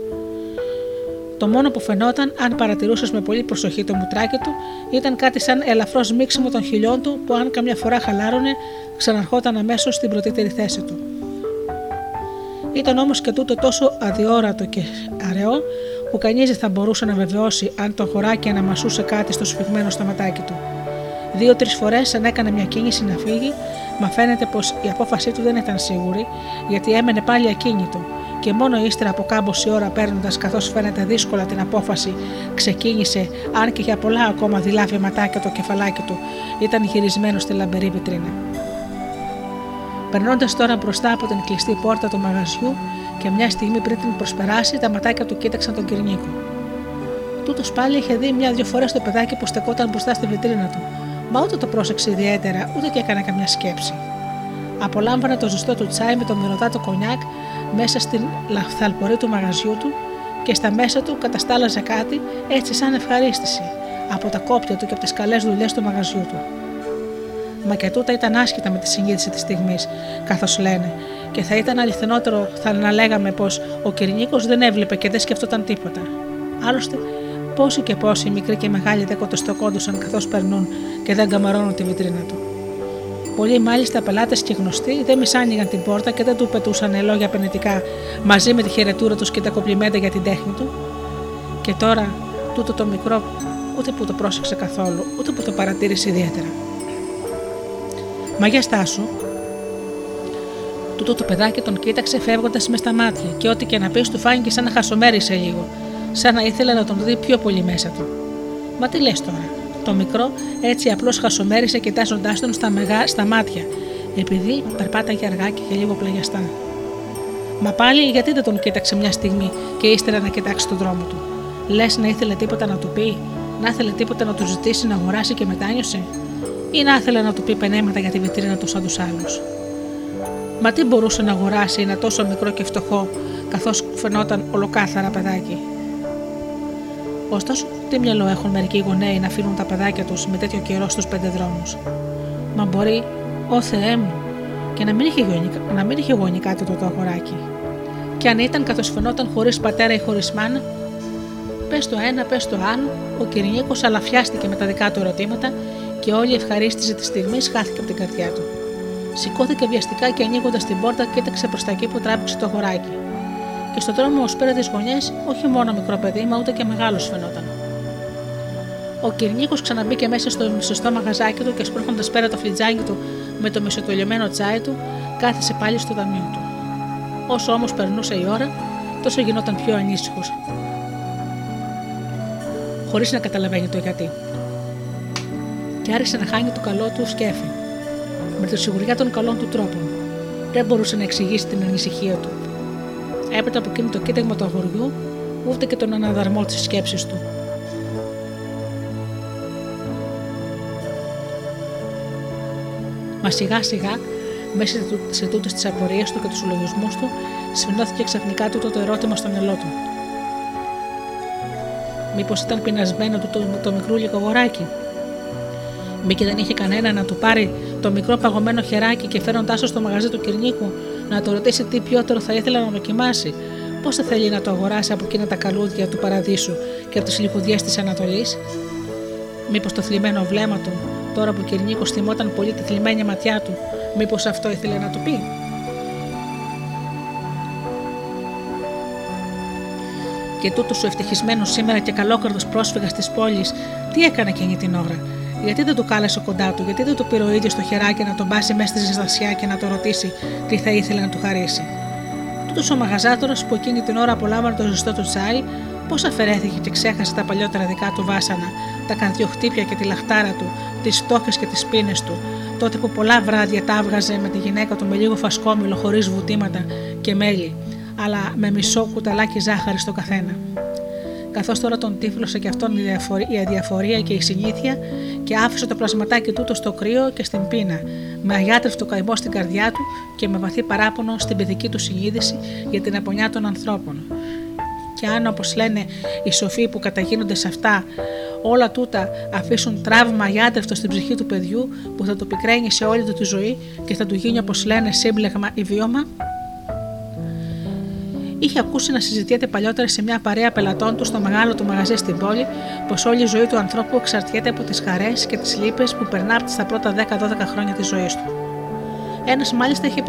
Το μόνο που φαινόταν, αν παρατηρούσες με πολύ προσοχή το μουτράκι του, ήταν κάτι σαν ελαφρώς μίξιμο των χιλιών του που, αν καμιά φορά χαλάρωνε, ξαναρχόταν αμέσως στην πρωτήτερη θέση του. Ήταν όμως και τούτο τόσο αδιόρατο και αραιό, που κανείς δεν θα μπορούσε να βεβαιώσει αν το χωράκι αναμασούσε κάτι στο σφιγμένο σταματάκι του. Δύο-τρεις φορές, αν έκανε μια κίνηση να φύγει, μα φαίνεται πως η απόφασή του δεν ήταν σίγουρη, γιατί έμενε πάλι ακίνητο και μόνο ύστερα από κάμποση ώρα παίρνοντας καθώς φαίνεται δύσκολα την απόφαση, ξεκίνησε, αν και για πολλά ακόμα δειλά βηματάκια το κεφαλάκι του ήταν γυρισμένο στη λαμπερή βιτρίνα. Περνώντας τώρα μπροστά από την κλειστή πόρτα του μαγαζιού και μια στιγμή πριν την προσπεράσει, τα ματάκια του κοίταξαν τον Κυρνίκο. Τούτος πάλι είχε δει μια-δυο φορές το παιδάκι που στεκόταν μπροστά στη βιτρίνα του, μα ούτε το πρόσεξε ιδιαίτερα, ούτε και έκανε καμιά σκέψη. Απολάμβανε το ζεστό του τσάι με το μυρωδάτο κονιάκ μέσα στην λαθαλπορή του μαγαζιού του και στα μέσα του καταστάλαζε κάτι έτσι σαν ευχαρίστηση από τα κόπια του και από τις καλές δουλειές του μαγαζιού του. Μα και τούτα ήταν άσχετα με τη συνείδηση της στιγμής, καθώς λένε, και θα ήταν αληθινότερο θα να λέγαμε πως ο Κυρνίκος δεν έβλεπε και δεν σκεφτόταν τίποτα. Άλλωστε, πόσοι και πόσοι μικροί και μεγάλοι δεν κοντοστοκόντουσαν καθώς περνούν και δεν καμαρώνουν τη βιτρίνα του. Πολλοί μάλιστα πελάτες και γνωστοί δεν μισάνιγαν την πόρτα και δεν του πετούσαν λόγια πενετικά μαζί με τη χαιρετούρα τους και τα κοπλιμέντα για την τέχνη του. Και τώρα τούτο το μικρό ούτε που το πρόσεξε καθόλου, ούτε που το παρατήρησε ιδιαίτερα. Μα για στάσου, τούτο το παιδάκι τον κοίταξε φεύγοντας με στα μάτια και ό,τι και να πεις του φάνηκε σαν να χασομέρισε λίγο, σαν να ήθελε να τον δει πιο πολύ μέσα του. Μα τι λες τώρα, το μικρό έτσι απλώς χασομέρισε κοιτάζοντάς τον στα, μεγά, στα μάτια, επειδή περπάταγε αργά και λίγο πλαγιαστά. Μα πάλι γιατί δεν τον κοίταξε μια στιγμή και ύστερα να κοιτάξει τον δρόμο του; Λες να ήθελε τίποτα να του πει, να ήθελε τίποτα να του ζητήσει να αγοράσει και μετάνιωσε, ή να ήθελε να του πει πενέματα για τη βιτρίνα του σαν τους άλλους; Μα τι μπορούσε να αγοράσει ένα τόσο μικρό και φτωχό, καθώς φαινόταν ολοκάθαρα παιδάκι; Ωστόσο, τι μυαλό έχουν μερικοί γονέοι να αφήνουν τα παιδάκια τους με τέτοιο καιρό στους πέντε δρόμους; Μα μπορεί, Ω Θεέ μου, και να μην είχε γονεί, να μην είχε γονεί κάτι το, το αγοράκι. Και αν ήταν καθώ φαινόταν χωρίς πατέρα ή χωρίς μάνα, πες το ένα, πες το άλλο, ο Κυρινίκο αλαφιάστηκε με τα δικά του ερωτήματα και όλη η ευχαρίστηση της στιγμής χάθηκε από την καρδιά του. Σηκώθηκε βιαστικά και ανοίγοντας την πόρτα, κοίταξε προς τα εκεί που τράβηξε το αγοράκι. Και στον δρόμο ως πέρα τι γωνιές, όχι μόνο μικρό παιδί, μα ούτε και μεγάλος φαινόταν. Ο Κυρνίκος ξαναμπήκε μέσα στο μισοστό μαγαζάκι του και σπρώχνοντας πέρα το φλιτζάκι του με το μισοτολιωμένο τσάι του, κάθισε πάλι στο ταμείο του. Όσο όμως περνούσε η ώρα, τόσο γινόταν πιο ανήσυχος. Χωρίς να καταλαβαίνει το γιατί. Και άρχισε να χάνει το καλό του σκέφη. Με τη σιγουριά των καλών του τρόπων. Δεν μπορούσε να εξηγήσει την ανησυχία του. Έπειτα από εκείνο το κοίταγμα του αγοριού, ούτε και τον αναδαρμό της σκέψης του. Μα σιγά σιγά, μέσα σε τούτες τις απορίες του και τους συλλογισμούς του, σφινώθηκε ξαφνικά τούτο το ερώτημα στο μυαλό του. Μήπως ήταν πεινασμένο του το, το μικρούλικο αγοράκι. Μήπω δεν είχε κανένα να του πάρει το μικρό παγωμένο χεράκι και φέροντάς το στο μαγαζί του Κυρνίκου να το ρωτήσει τι πιότερο θα ήθελε να δοκιμάσει, πώς θα θέλει να το αγοράσει από εκείνα τα καλούδια του παραδείσου και από τις λιχουδιές της Ανατολής; Μήπως το θλιμμένο βλέμμα του Τώρα που ο Κυρνίκος θυμόταν πολύ τη θλιμμένη ματιά του, μήπως αυτό ήθελε να του πει; Και τούτος ο ευτυχισμένος σήμερα και καλόκαρδος πρόσφυγας της πόλης, τι έκανε εκείνη την ώρα; Γιατί δεν του κάλεσε κοντά του, γιατί δεν του πήρε ο ίδιος το χεράκι να τον πάσει μέσα στη ζεστασιά και να το ρωτήσει τι θα ήθελε να του χαρίσει. Τούτος ο μαγαζάτορας που εκείνη την ώρα απολάμβανε το ζεστό του τσάι, πώς αφαιρέθηκε και ξέχασε τα παλιότερα δικά του βάσανα, τα καρδιοχτύπια και τη λαχτάρα του, τις στόχες και τις πίνες του, τότε που πολλά βράδια τα έβγαζε με τη γυναίκα του με λίγο φασκόμηλο χωρίς βουτήματα και μέλι, αλλά με μισό κουταλάκι ζάχαρη στο καθένα. Καθώς τώρα τον τύφλωσε και αυτόν η αδιαφορία και η συνήθεια και άφησε το πλασματάκι τούτο στο κρύο και στην πείνα, με αγιάτρευτο καημό στην καρδιά του και με βαθύ παράπονο στην παιδική του συνείδηση για την απονιά των ανθρώπων. Και αν, όπως λένε οι σοφοί που καταγίνονται σε αυτά, όλα τούτα αφήσουν τραύμα αγιάτρευτο στην ψυχή του παιδιού που θα το πικραίνει σε όλη του τη ζωή και θα του γίνει, όπως λένε, σύμπλεγμα ή βίωμα, Είχε ακούσει να συζητιέται παλιότερα σε μια παρέα πελατών του στο μεγάλο του μαγαζί στην πόλη πως όλη η ζωή του ανθρώπου εξαρτιέται από τις χαρές και τις λύπες που περνά στα πρώτα 10-12 χρόνια της ζωής του. Ένας μάλιστα είχε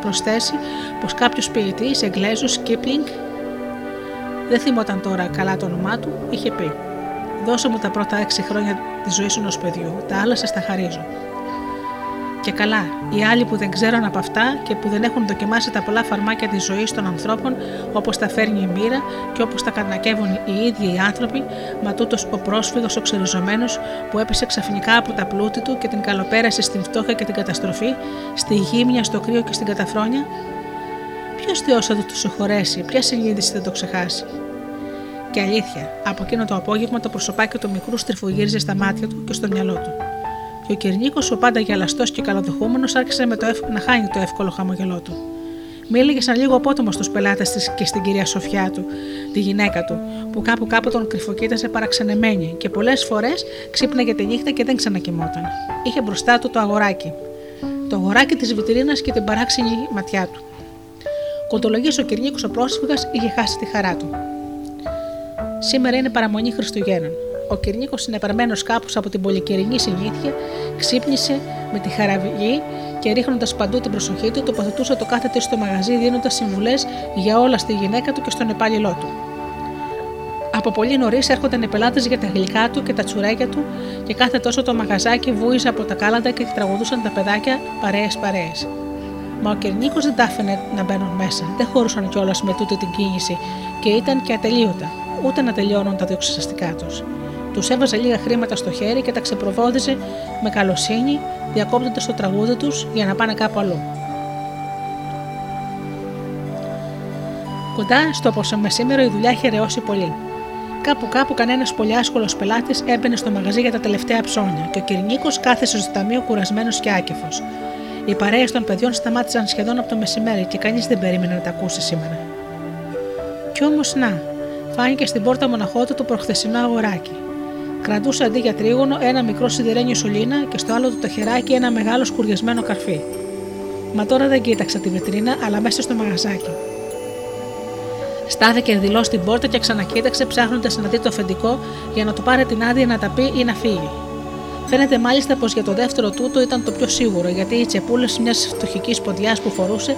προσθέσει πως κάποιος ποιητής, Εγγλέζος, Κίπλινγκ, δεν θυμόταν τώρα καλά το όνομά του, είχε πει: Δώσε μου τα πρώτα 6 χρόνια της ζωής ενός παιδιού, τα άλλα σας τα χαρίζω. Και καλά, οι άλλοι που δεν ξέρουν από αυτά και που δεν έχουν δοκιμάσει τα πολλά φαρμάκια της ζωής των ανθρώπων, όπως τα φέρνει η μοίρα και όπως τα κανακεύουν οι ίδιοι οι άνθρωποι, μα τούτος ο πρόσφυγος, ο ξεριζωμένος που έπεσε ξαφνικά από τα πλούτη του και την καλοπέρασε στην φτώχεια και την καταστροφή, στη γύμνια, στο κρύο και στην καταφρόνια. Ποιος Θεός θα τους συγχωρέσει, ποια συνείδηση θα το ξεχάσει. Και αλήθεια, από εκείνο το απόγευμα το προσωπάκι του μικρού στριφογύριζε στα μάτια του και στο μυαλό του και ο Κυρνίκο, ο πάντα γυαλαστός και καλοδεχούμενος, άρχισε με το να χάνει το εύκολο χαμογελό του. Μίληγε σαν λίγο απότομο στους πελάτες της και στην κυρία Σοφιά του, τη γυναίκα του, που κάπου κάπου τον κρυφοκοίταζε παραξενεμένη και πολλές φορές ξύπναγε τη νύχτα και δεν ξανακοιμόταν. Είχε μπροστά του το αγοράκι. Το αγοράκι της βιτρίνας και την παράξενη ματιά του. Κοντολογής ο Κυρνίκο ο πρόσφυγας είχε χάσει τη χαρά του. Σήμερα είναι παραμονή Χριστουγέννων. Ο Κυρνίκος, συνεπαρμένο κάπως από την πολυκαιρινή συνήθεια, ξύπνησε με τη χαραβγή και ρίχνοντας παντού την προσοχή του, τοποθετούσε το κάθε της στο μαγαζί, δίνοντας συμβουλές για όλα στη γυναίκα του και στον υπάλληλό του. Από πολύ νωρίς έρχονταν οι πελάτες για τα γλυκά του και τα τσουρέκια του και κάθε τόσο το μαγαζάκι βούιζε από τα κάλαντα και τραγουδούσαν τα παιδάκια παρέε-παρέε. Μα ο Κυρνίκος δεν τα άφηνε να μπαίνουν μέσα, δεν χωρούσαν κιόλας με τούτη την κίνηση και ήταν και ατελείωτα, ούτε να τελειώνουν τα διοξιστικά τους. Τους έβαζε λίγα χρήματα στο χέρι και τα ξεπροβόδιζε με καλοσύνη, διακόπτοντας το τραγούδι τους για να πάνε κάπου αλλού. Κοντά στο μεσήμερο η δουλειά είχε ρεώσει πολύ. Κάπου κάπου κανένας πολύ άσχολος πελάτης έμπαινε στο μαγαζί για τα τελευταία ψώνια και ο Κυρνίκος κάθεσε στο ταμείο κουρασμένος και άκεφος. Οι παρέες των παιδιών σταμάτησαν σχεδόν από το μεσημέρι και κανείς δεν περίμενε να τα ακούσει σήμερα. Κι όμως να, φάνηκε στην πόρτα μοναχότητα το προχθεσινό αγοράκι. Κρατούσε αντί για τρίγωνο ένα μικρό σιδερένιο σωλήνα και στο άλλο του το χεράκι ένα μεγάλο σκουριασμένο καρφί. Μα τώρα δεν κοίταξε τη βιτρίνα, αλλά μέσα στο μαγαζάκι. Στάθηκε δηλώ στην πόρτα και ξανακοίταξε ψάχνοντας να δει το αφεντικό για να του πάρει την άδεια να τα πει ή να φύγει. Φαίνεται μάλιστα πως για το δεύτερο τούτο ήταν το πιο σίγουρο, γιατί οι τσεπούλες μιας φτωχικής ποδιάς που φορούσε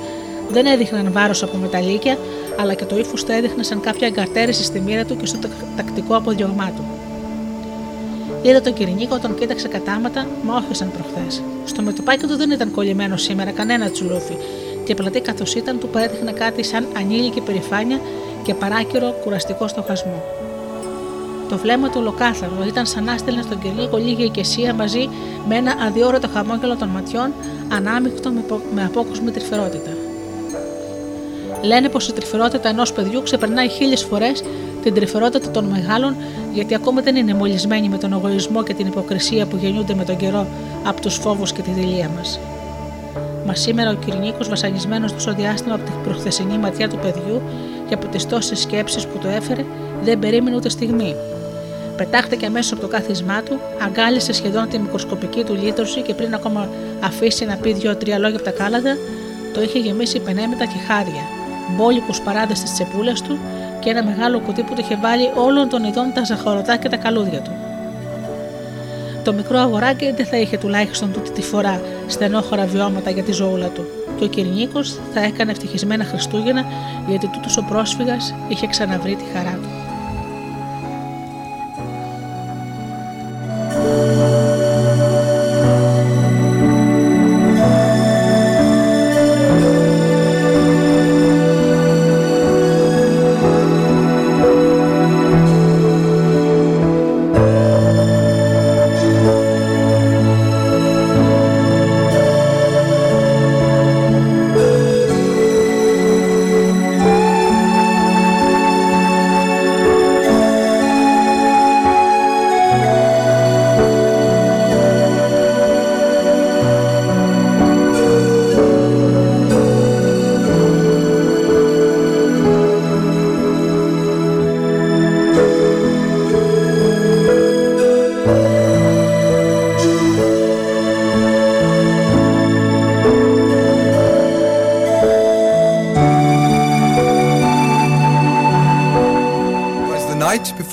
δεν έδειχναν βάρος από μεταλλίκια, αλλά και το ύφος το έδειχνε σαν κάποια εγκαρτέρηση στη μοίρα του και στο τακτικό αποδιωγμά του. Είδα τον Κυρινίκο, τον κοίταξε κατάματα, μα όχι σαν προχθές. Στο μετωπάκι του δεν ήταν κολλημένο σήμερα κανένα τσουλούφι, και πλατή καθώς ήταν του παρέδειχνε κάτι σαν ανήλικη περηφάνεια και παράκυρο κουραστικό στοχασμό. Το βλέμμα του ολοκάθαρο ήταν σαν να στέλνε στον Κυρνίκο λίγη οικεσία μαζί με ένα αδιόρατο χαμόγελο των ματιών, ανάμεικτο με απόκοσμη τρυφερότητα. Λένε πως η τρυφερότητα ενός παιδιού ξεπερνάει χίλιες φορές την τρυφερότητα των μεγάλων, γιατί ακόμα δεν είναι μολυσμένοι με τον εγωισμό και την υποκρισία που γεννιούνται με τον καιρό από τους φόβους και τη δηλία μας. Μα σήμερα ο Κυρνίκος, βασανισμένος τόσο διάστημα από την προχθεσινή ματιά του παιδιού και από τις τόσες σκέψεις που το έφερε, δεν περίμενε ούτε στιγμή. Πετάχτηκε αμέσως από το κάθισμά του, αγκάλισε σχεδόν τη μικροσκοπική του λύτρωση και πριν ακόμα αφήσει να πει δύο-τρία λόγια από τα κάλαντα, το είχε γεμίσει πενέμετα και χάρια, μπόλικους παράδες στις τσεπούλες του και ένα μεγάλο κουτί που του είχε βάλει όλων των ειδών τα ζαχαρωτά και τα καλούδια του. Το μικρό αγοράκι δεν θα είχε τουλάχιστον τούτη τη φορά στενόχωρα βιώματα για τη ζωούλα του. Και ο Κυρνίκος θα έκανε ευτυχισμένα Χριστούγεννα γιατί τούτος ο πρόσφυγας είχε ξαναβρει τη χαρά του.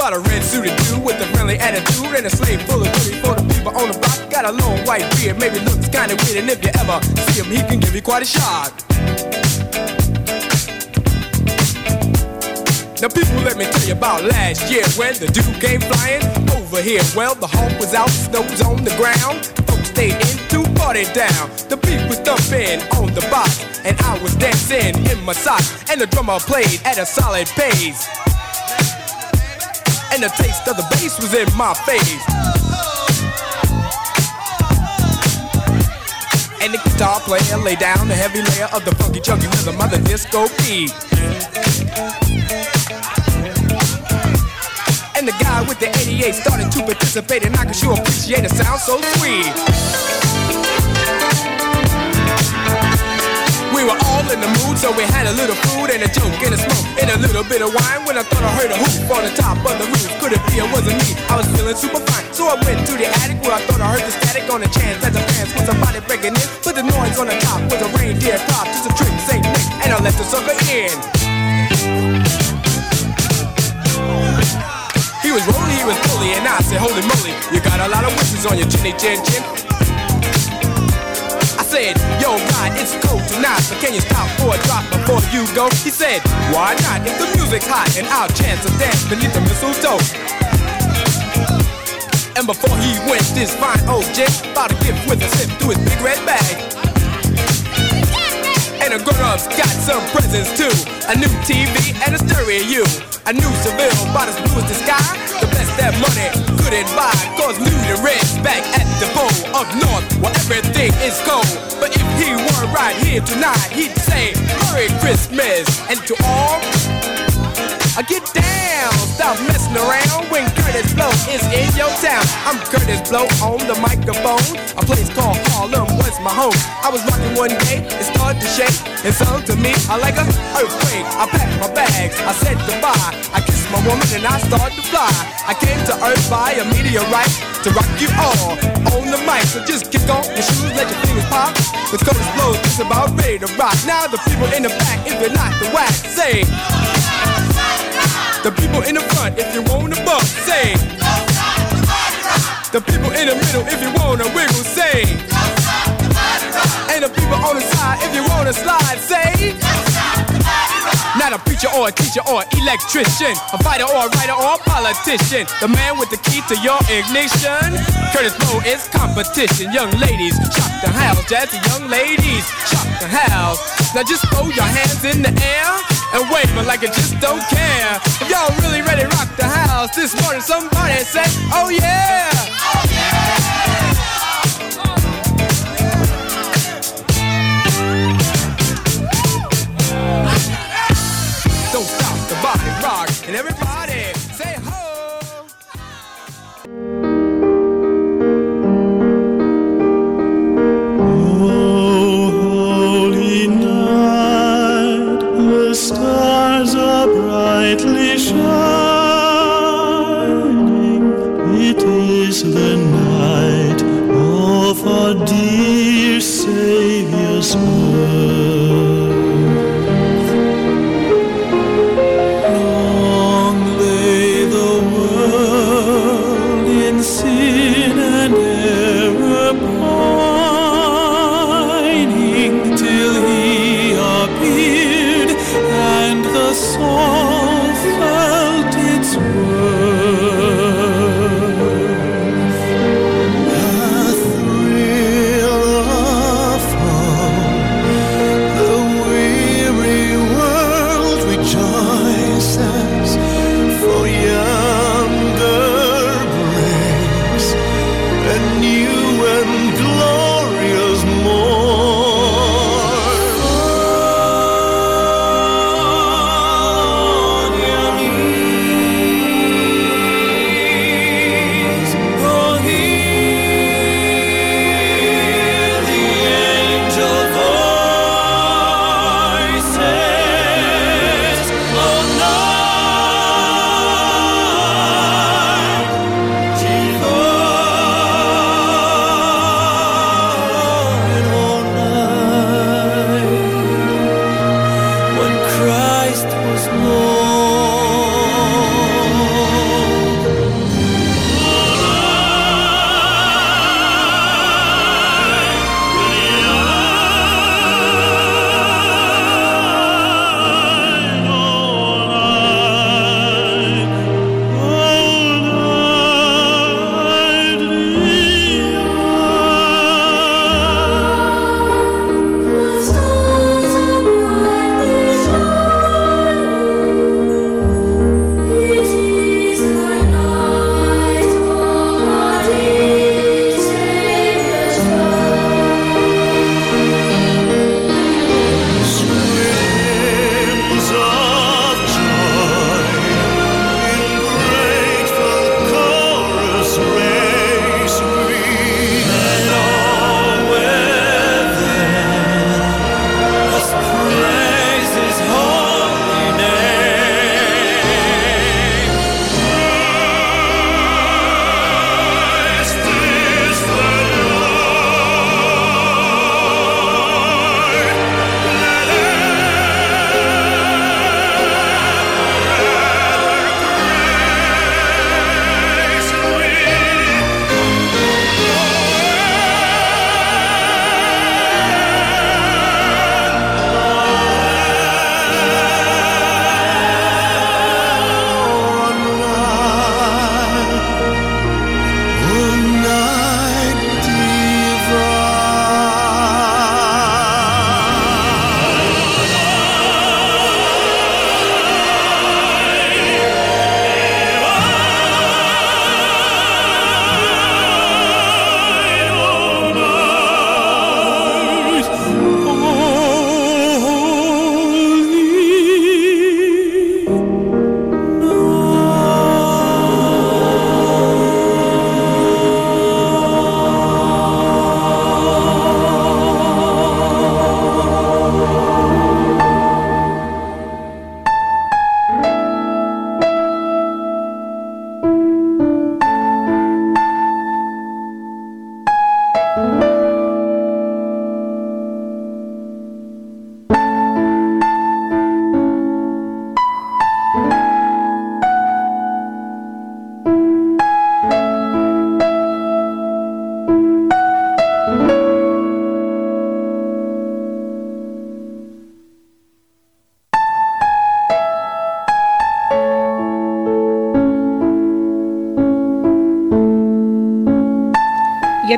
Bought a red suited dude with a friendly attitude and a sleeve full of goodies for the people on the block. Got a long white beard, maybe looks kinda weird, and if you ever see him, he can give you quite a shock. Now people, let me tell you about last year when the dude came flying over here. Well, the hawk was out, snow was on the ground. Folks stayed in to party down. The beat was thumping on the box, and I was dancing in my socks. And the drummer played at a solid pace. And the taste of the bass was in my face. And the guitar player lay down the heavy layer of the funky chunky rhythm of the disco beat. And the guy with the 88 started to participate, and I can sure appreciate it. Sound so sweet. We were all in the mood, so we had a little food and a joke and a smoke and a little bit of wine. When I thought I heard a hoop on the top of the roof, could it be it wasn't me? I was feeling super fine, so I went to the attic where I thought I heard the static on the chance that the fans was somebody breaking in. But the noise on the top was a reindeer prop, just a trick, Saint Nick, and I let the sucker in. He was rolling, he was bully, and I said, holy moly, you got a lot of wishes on your chinny chin chin. Said, yo, God, it's cold tonight, but can you stop for a drop before you go? He said, why not? If the music's hot and I'll chance a dance beneath the mistletoe. And before he went, this fine old gent bought a gift with a sip through his big red bag. And the grown-ups got some presents too. A new TV and a stereo. A new Seville, about as blue as the sky. The best that money couldn't buy. Cause Lou the Red's back at the bowl up north where everything is cold. But if he weren't right here tonight, he'd say Merry Christmas. And to all, I get down, stop messing around when Curtis Blow is in your town. I'm Curtis Blow on the microphone. A place called Harlem was my home. I was rocking one day, it started to shake. It sung to me, I like a earthquake. I packed my bags, I said goodbye. I kissed my woman and I started to fly. I came to Earth by a meteorite to rock you all on the mic. So just kick off your shoes, let your fingers pop. Cause Curtis Blow is about ready to rock. Now the people in the back, if you're not the whack, say. The people in the front, if you wanna bump, say. The people in the middle, if you wanna wiggle, say. And the people on the side, if you wanna slide, say. Not a preacher or a teacher or an electrician, a fighter or a writer or a politician. The man with the key to your ignition. Curtis Blow is competition. Young ladies, shock the house. Jazzy young ladies, shock the house. Now just throw your hands in the air and them like you just don't care. If y'all really ready to rock the house this morning, somebody Oh yeah! Oh yeah! Don't stop the body rock and everybody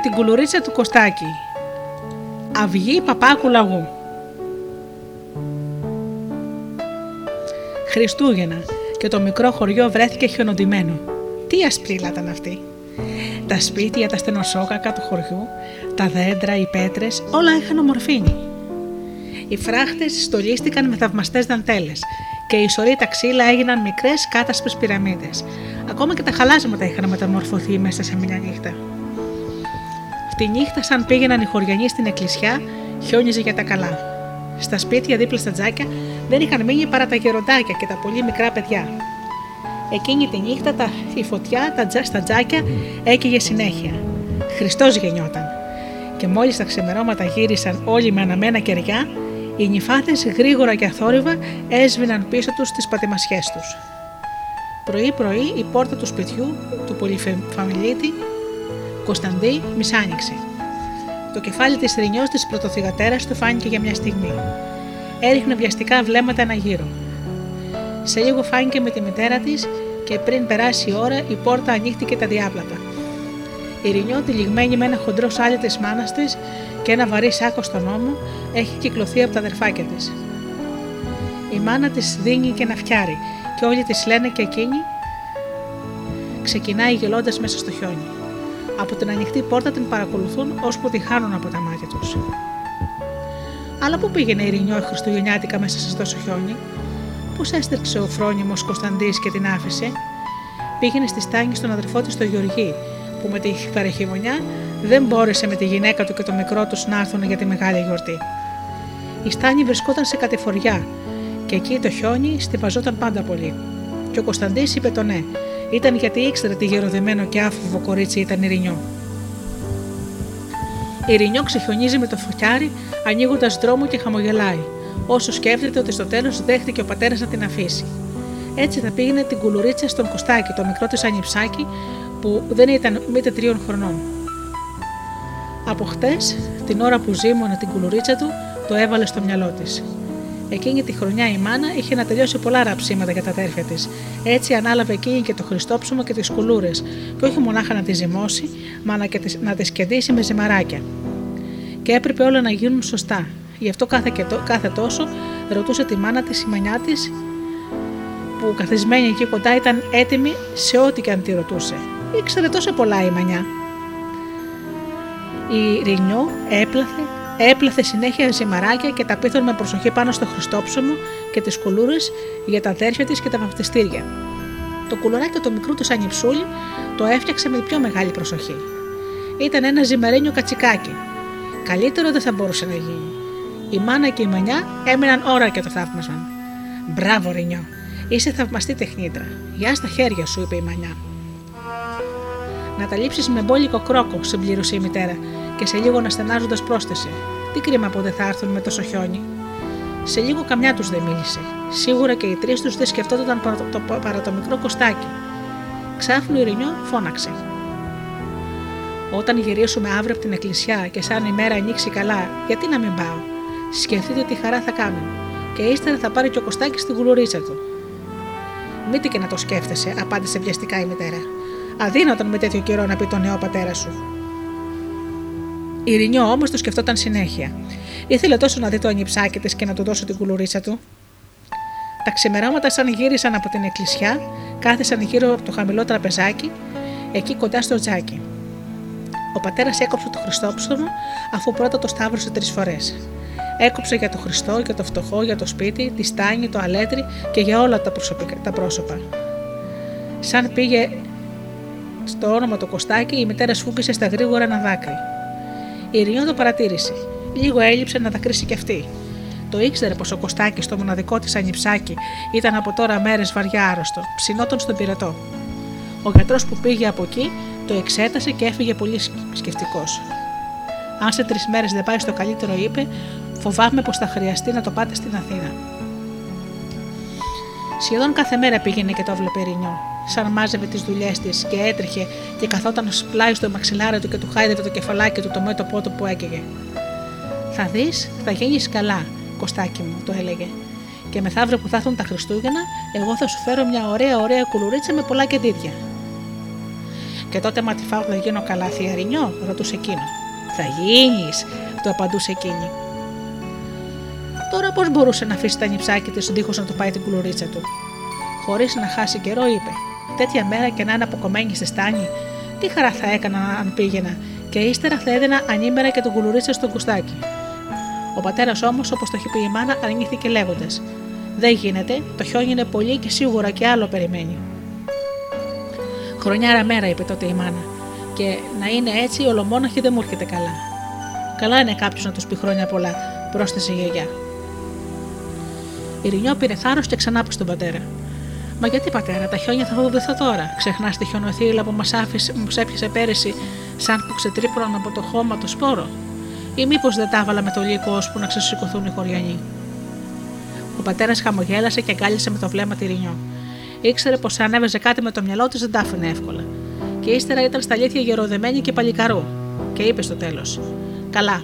την κουλουρίτσα του Κωστάκη. Αυγή παπάκου λαγού. Χριστούγεννα και το μικρό χωριό βρέθηκε χιονοντημένο. Τι ασπρίλα ήταν αυτή. Τα σπίτια, τα στενοσόκακα του χωριού, τα δέντρα, οι πέτρες, όλα είχαν ομορφήνει. Οι φράχτες στολίστηκαν με θαυμαστές δαντέλες και οι ισοροί τα ξύλα έγιναν μικρές κάτασπρες πυραμίδες. Ακόμα και τα χαλάσματα είχαν μεταμορφωθεί μέσα σε μια νύχτα. Τη νύχτα, σαν πήγαιναν οι χωριανοί στην εκκλησιά, χιόνιζε για τα καλά. Στα σπίτια δίπλα στα τζάκια δεν είχαν μείνει παρά τα γεροντάκια και τα πολύ μικρά παιδιά. Εκείνη τη νύχτα τα, η φωτιά τα τζα, στα τζάκια έκυγε συνέχεια. Χριστός γεννιόταν. Και μόλις τα ξεμερώματα γύρισαν όλοι με αναμένα κεριά, οι νυφάτες γρήγορα και αθόρυβα έσβηναν πίσω τους τις πατημασιές τους. Πρωί-πρωί η πόρτα του σπιτιού του πολυφαμιλίτη Κωνσταντή μισάνοιξε. Το κεφάλι της ρινιό της πρωτοθυγατέρας του φάνηκε για μια στιγμή. Έριχνε βιαστικά βλέμματα ένα γύρο. Σε λίγο φάνηκε με τη μητέρα της και πριν περάσει η ώρα η πόρτα ανοίχτηκε τα διάπλατα. Η Ρινιό, τυλιγμένη με ένα χοντρό σάλι της μάνας της και ένα βαρύ σάκο στον ώμο, έχει κυκλωθεί από τα αδερφάκια της. Η μάνα της δίνει και ένα φτιάρι και όλοι της λένε και εκείνη ξεκινάει γελώντας μέσα στο χιόνι. Από την ανοιχτή πόρτα την παρακολουθούν ώσπου τη χάνουν από τα μάτια τους. Αλλά πού πήγαινε η Ρινιό Χριστουγεννιάτικα μέσα σε τόσο χιόνι, Πώς έστρεψε ο φρόνιμος Κωνσταντής και την άφησε, πήγαινε στη στάνη στον αδερφό της το Γεωργή, που με τη παρεχημονιά δεν μπόρεσε με τη γυναίκα του και το μικρό τους να έρθουν για τη μεγάλη γιορτή. Η στάνη βρισκόταν σε κατηφοριά και εκεί το χιόνι στυπαζόταν πάντα πολύ. Και ο Κωνσταντής είπε το ναι, ήταν γιατί ήξερε τι γεροδεμένο και άφοβο κορίτσι ήταν η Ρινιό. Η Ρινιό ξεχιονίζει με το φωτιάρι, ανοίγοντας δρόμο και χαμογελάει, όσο σκέφτεται ότι στο τέλος δέχτηκε ο πατέρας να την αφήσει. Έτσι θα πήγαινε την κουλουρίτσα στον Κωστάκι, το μικρό της ανιψάκι, που δεν ήταν μήτε τριών χρονών. Από χτες, την ώρα που ζήμωνε την κουλουρίτσα του, το έβαλε στο μυαλό της. Εκείνη τη χρονιά η μάνα είχε να τελειώσει πολλά ραψίματα για τα αδέρφια της. Έτσι ανάλαβε εκείνη και το Χριστόψωμο και τις κουλούρες, και όχι μονάχα να τη ζυμώσει, μα να τη σκεντήσει με ζυμαράκια. Και έπρεπε όλα να γίνουν σωστά. Γι' αυτό κάθε, και το, κάθε τόσο ρωτούσε τη μάνα της η μανιά της, που καθισμένη εκεί κοντά ήταν έτοιμη σε ό,τι και αν τη ρωτούσε. Ήξερε τόσο πολλά η μανιά. Η Ρινιό έπλαθε Έπλαθε συνέχεια ζυμαράκια και τα πίθων με προσοχή πάνω στο Χριστόψωμο και τις κουλούρες για τα αδέρφια της και τα βαπτιστήρια. Το κουλουράκι του μικρού του Ανιψούλη το έφτιαξε με πιο μεγάλη προσοχή. Ήταν ένα ζυμαρένιο κατσικάκι. Καλύτερο δεν θα μπορούσε να γίνει. Η μάνα και η μανιά έμειναν ώρα και το θαύμασαν. Μπράβο, Ρινιό, είσαι θαυμαστή τεχνίτρα. Γεια στα χέρια σου, είπε η μανιά. Να τα λείψεις με μπόλικο κρόκο, συμπλήρωσε η μητέρα και σε λίγο να στενάζοντας πρόσθεσε. Τι κρίμα που δεν θα έρθουν με τόσο χιόνι. Σε λίγο καμιά τους δεν μίλησε. Σίγουρα και οι τρεις τους δεν σκεφτόταν παρά το, το, παρά το μικρό κοστάκι. Ξάφνου η Ρινιό φώναξε. Όταν γυρίσουμε αύριο από την εκκλησιά και σαν η μέρα ανοίξει καλά, γιατί να μην πάω; Σκεφτείτε τι χαρά θα κάνουν. Και ύστερα θα πάρει και ο Κωστάκι στην κουλουρίτσα του. Μήτε και να το σκέφτεσαι, απάντησε βιαστικά η μητέρα. Αδύνατον με τέτοιο καιρό να πει τον νέο πατέρα σου. Η Ρινιό όμως το σκεφτόταν συνέχεια. Ήθελε τόσο να δει το ανιψάκι τη και να του δώσω την κουλουρίτσα του. Τα ξημερώματα, σαν γύρισαν από την εκκλησιά, κάθισαν γύρω από το χαμηλό τραπεζάκι, εκεί κοντά στο τζάκι. Ο πατέρας έκοψε το Χριστόψωμο, αφού πρώτα το σταύρωσε τρεις φορές. Έκοψε για το Χριστό, για το φτωχό, για το σπίτι, τη στάνη, το αλέτρι και για όλα τα, τα πρόσωπα. Σαν πήγε στο όνομα το κοστάκι, η μητέρα σφούγκησε στα γρήγορα ένα δάκρυ. Η Ριό το παρατήρησε. Λίγο έλειψε να τα κρίσει κι αυτή. Το ήξερε πως ο Κωστάκης, το μοναδικό της ανιψάκι, ήταν από τώρα μέρες βαριά άρρωστο, ψινόταν στον πυρετό. Ο γιατρός που πήγε από εκεί το εξέτασε και έφυγε πολύ σκεφτικός. Αν σε τρεις μέρες δεν πάει στο καλύτερο, είπε, φοβάμαι πως θα χρειαστεί να το πάτε στην Αθήνα. Σχεδόν κάθε μέρα πήγαινε και το βλέπε Ρινιό σαν μάζευε τις δουλειές της και έτρεχε και καθόταν πλάι στο μαξιλάρι του και του χάιδευε το κεφαλάκι του το μέτωπό του που έκαιγε. Θα δεις, θα γίνει καλά, Κωστάκι μου, το έλεγε. Και μεθαύριο που θα έρθουν τα Χριστούγεννα, εγώ θα σου φέρω μια ωραία, ωραία κουλουρίτσα με πολλά κεντίδια. Και τότε μα τη φάω θα γίνω καλά θιαρινιό, ρωτούσε εκείνο. Θα γίνεις, του απαντούσε εκείνη. Τώρα πώς μπορούσε να αφήσει τα νυψάκια της δίχως να του πάει την κουλουρίτσα του. Χωρίς να χάσει καιρό, είπε: Τέτοια μέρα και να είναι αποκομμένη στη στάνη, τι χαρά θα έκανα αν πήγαινα, και ύστερα θα έδινα ανήμερα και τον κουλουρίτσα στο κουστάκι. Ο πατέρας όμως, όπως το είχε πει η μάνα, αρνήθηκε λέγοντας: Δεν γίνεται, το χιόνι είναι πολύ και σίγουρα και άλλο περιμένει. Χρονιάρα μέρα, είπε τότε η μάνα, και να είναι έτσι ολομόναχη δεν μου έρχεται καλά. Καλά είναι κάποιος να τους πει χρόνια πολλά, πρόσθεσε η γιαγιά. Η Ρινιό πήρε θάρρος και ξανά στον πατέρα. Μα γιατί πατέρα, τα χιόνια θα φοβηθώ τώρα. Ξεχνάς τη χιονοθύλα που μας άφησε, μου έπιασε πέρυσι, σαν που ξετρύπρωναν από το χώμα το σπόρο. Ή μήπως δεν τα έβαλα με το λύκο ώσπου να ξεσηκωθούν οι χωριανοί. Ο πατέρας χαμογέλασε και αγκάλισε με το βλέμμα τη Ρινιό. Ήξερε πως αν έβαζε κάτι με το μυαλό της δεν τα άφηνε εύκολα. Και ύστερα ήταν στα αλήθεια γεροδεμένη και παλικαρού. Και είπε στο τέλος: Καλά,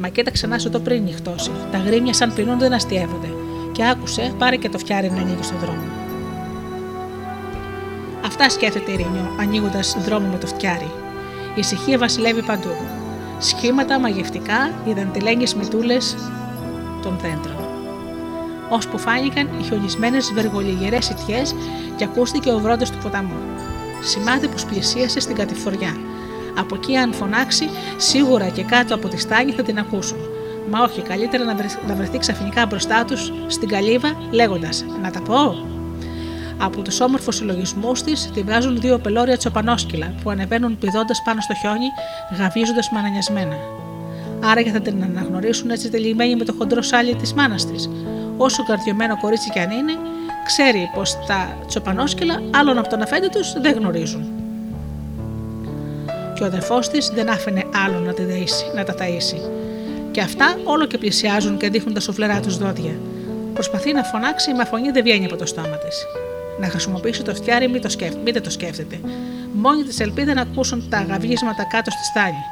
μα κοίταξε να σου το πριν νυχτώσει. Τα γρήμια σαν πεινούν δεν αστείευονται. Και άκουσε, πάρε και το φτιάρι να ανοίγει στον δρόμο. Αυτά σκέφτεται η Ρίνιο, ανοίγοντας δρόμο με το φτιάρι. Η ησυχία βασιλεύει παντού. Σχήματα μαγευτικά, οι δαντιλένιες μητούλες των δέντρων. Ώσπου φάνηκαν οι χιονισμένες βεργολιγερέ ιτιέ και ακούστηκε ο βρόντε του ποταμού. Σημάδι που πλησίασε στην κατηφοριά. Από εκεί, αν φωνάξει, σίγουρα και κάτω από τη στάγη θα την ακούσουν. Μα όχι, καλύτερα να, να βρεθεί ξαφνικά μπροστά τους στην καλύβα, λέγοντας: Να τα πω. Από τους όμορφους συλλογισμούς της τη βγάζουν δύο πελώρια τσοπανόσκυλα που ανεβαίνουν πηδώντας πάνω στο χιόνι, γαβίζοντας μανανιασμένα. Άραγε θα την αναγνωρίσουν έτσι τελειμένη με το χοντρό σάλι της μάνας της. Όσο καρδιωμένο κορίτσι κι αν είναι, ξέρει πως τα τσοπανόσκυλα άλλον από τον αφέντη τους δεν γνωρίζουν. Και ο αδερφός της δεν άφηνε άλλον να, τη να τα ταΐσει. Και αυτά όλο και πλησιάζουν και δείχνουν τα σουφλερά τους δόντια. Προσπαθεί να φωνάξει, μα φωνή δεν βγαίνει από το στόμα της. Να χρησιμοποιήσει το φτιάρι, μην το σκέφτεται, το σκέφτεται. Μόνη της ελπίδα να ακούσουν τα γαβίσματα κάτω στη στάλη.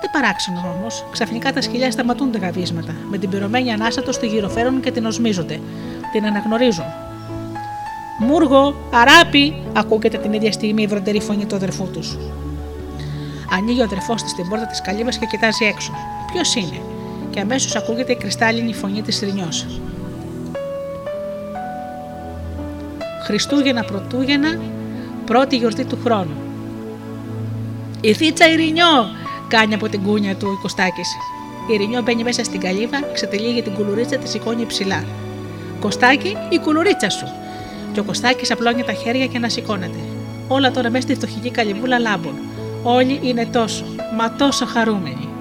Δεν παράξενο όμως, ξαφνικά τα σκυλιά σταματούν τα γαβίσματα. Με την πυρωμένη ανάσα τους τη γυροφέρουν και την οσμίζονται. Την αναγνωρίζουν. Μούργο, αράπη, ακούγεται την ίδια στιγμή η βροντερή φωνή του αδερφού τους. Ανοίγει ο αδερφός της την πόρτα της καλύβας και κοιτάζει έξω. Ποιος είναι, και αμέσως ακούγεται η κρυστάλλινη φωνή της Ρινιό. Χριστούγεννα Πρωτούγεννα, πρώτη γιορτή του χρόνου. Η θίτσα Ειρηνιό, κάνει από την κούνια του ο Κωστάκης. Η Ειρηνιό μπαίνει μέσα στην καλύβα, ξετυλίγει την κουλουρίτσα, της σηκώνει ψηλά. Κωστάκι, η κουλουρίτσα σου. Και ο Κωστάκης απλώνει τα χέρια και να σηκώνεται. Όλα τώρα μέσα στη φτωχική καλυβούλα λάμπουν. Όλοι είναι τόσο, μα τόσο χαρούμενοι.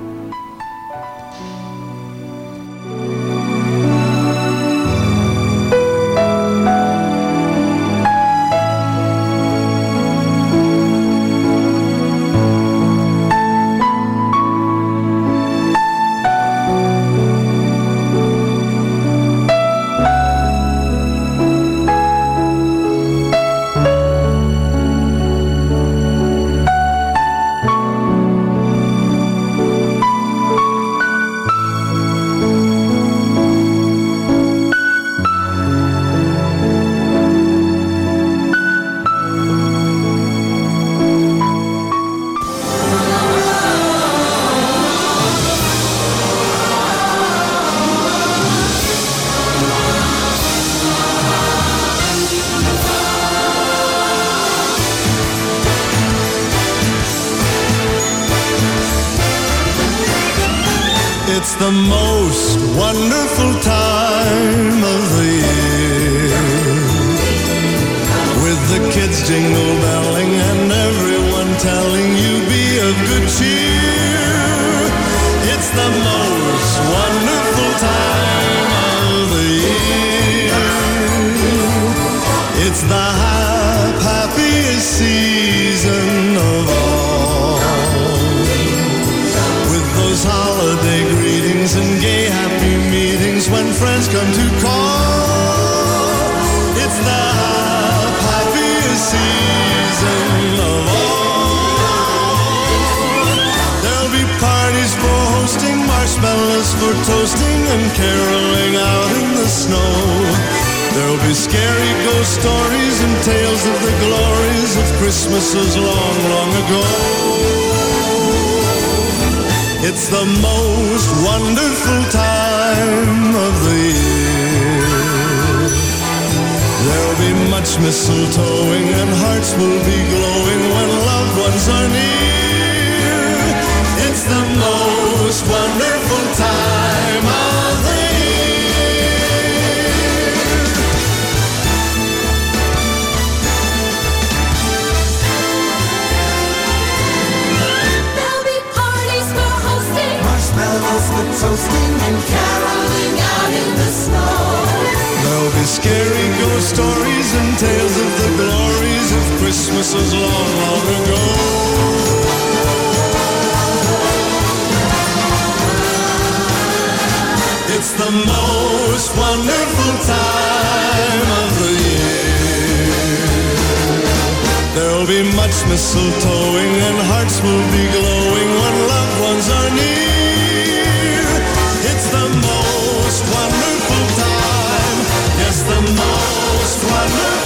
The most wonderful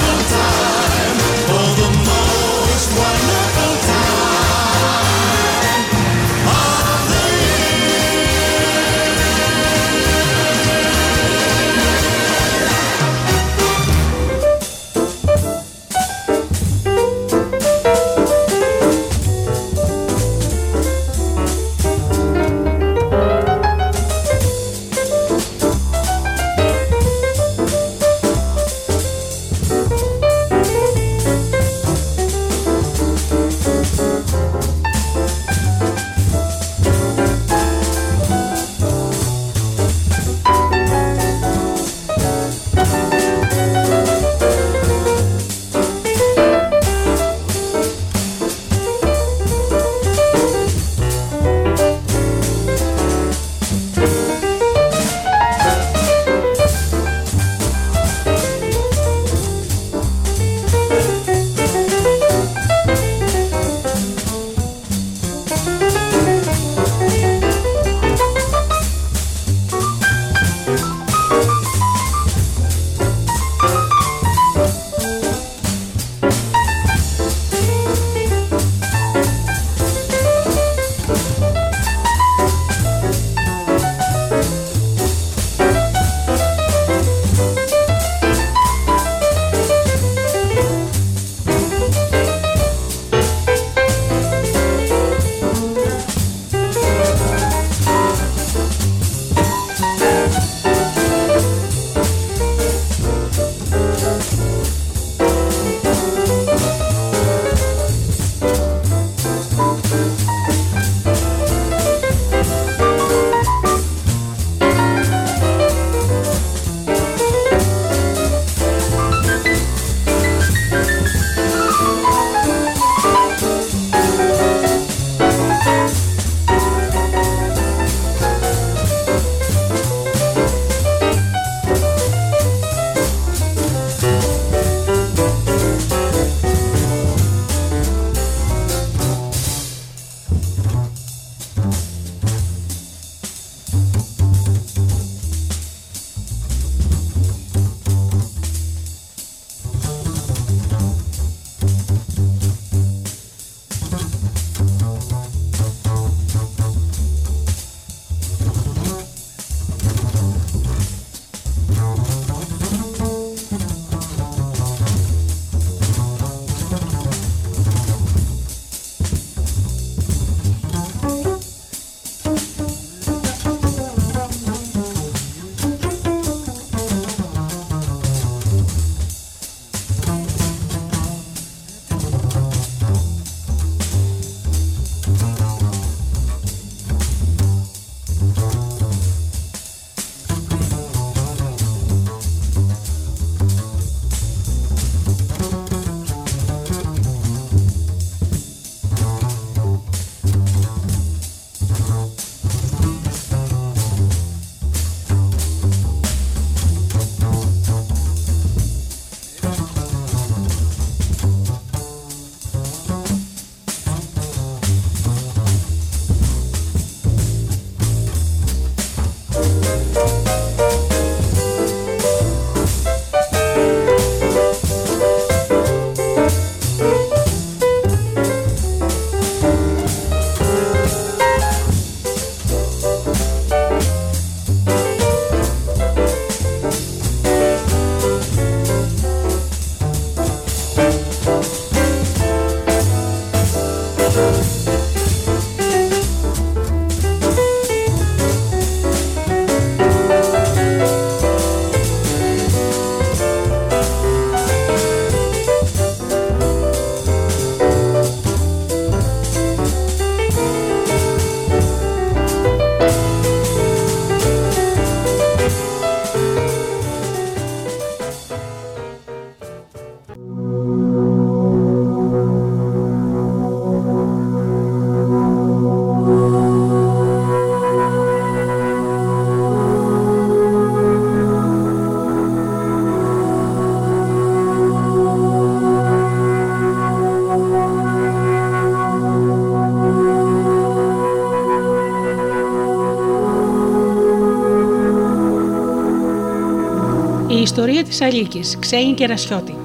ιστορία της Αλίκης, Ξένη και Ρασιώτη.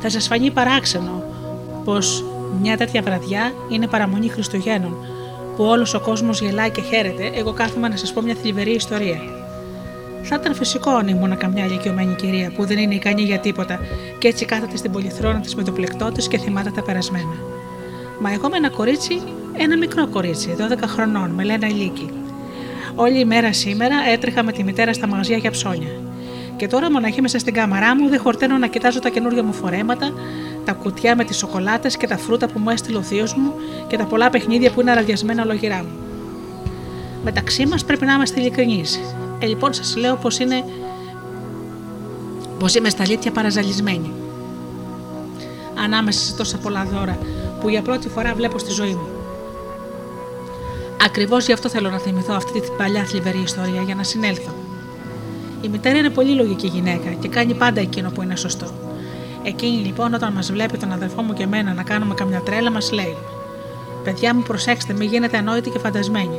Θα σας φανεί παράξενο πως μια τέτοια βραδιά είναι παραμονή Χριστουγέννων, που όλος ο κόσμος γελάει και χαίρεται, εγώ κάθομαι να σας πω μια θλιβερή ιστορία. Θα ήταν φυσικό αν ήμουν καμιά ηλικιωμένη κυρία που δεν είναι ικανή για τίποτα και έτσι κάθεται στην πολυθρόνα της με το πλεκτό της και θυμάται τα περασμένα. Μα εγώ με ένα κορίτσι, ένα μικρό κορίτσι, 12 χρονών, με λένε Ηλίκη. Όλη η μέρα σήμερα έτρεχα με τη μητέρα στα μαγαζιά για ψώνια. Και τώρα μοναχή μέσα στην κάμαρά μου δεν χορταίνω να κοιτάζω τα καινούργια μου φορέματα, τα κουτιά με τις σοκολάτες και τα φρούτα που μου έστειλε ο θείος μου και τα πολλά παιχνίδια που είναι αραδιασμένα ολογυρά μου. Μεταξύ μας πρέπει να είμαστε ειλικρινείς. Ε, λοιπόν, σας λέω πως είναι. πως είμαι στα αλήθεια παραζαλισμένη. Ανάμεσα σε τόσα πολλά δώρα που για πρώτη φορά βλέπω στη ζωή μου. Ακριβώς γι' αυτό θέλω να θυμηθώ αυτή την παλιά θλιβερή ιστορία για να συνέλθω. Η μητέρα είναι πολύ λογική γυναίκα και κάνει πάντα εκείνο που είναι σωστό. Εκείνη λοιπόν, όταν μας βλέπει τον αδερφό μου και εμένα να κάνουμε καμιά τρέλα, μας λέει: Παιδιά μου, προσέξτε, μην γίνετε ανόητοι και φαντασμένοι.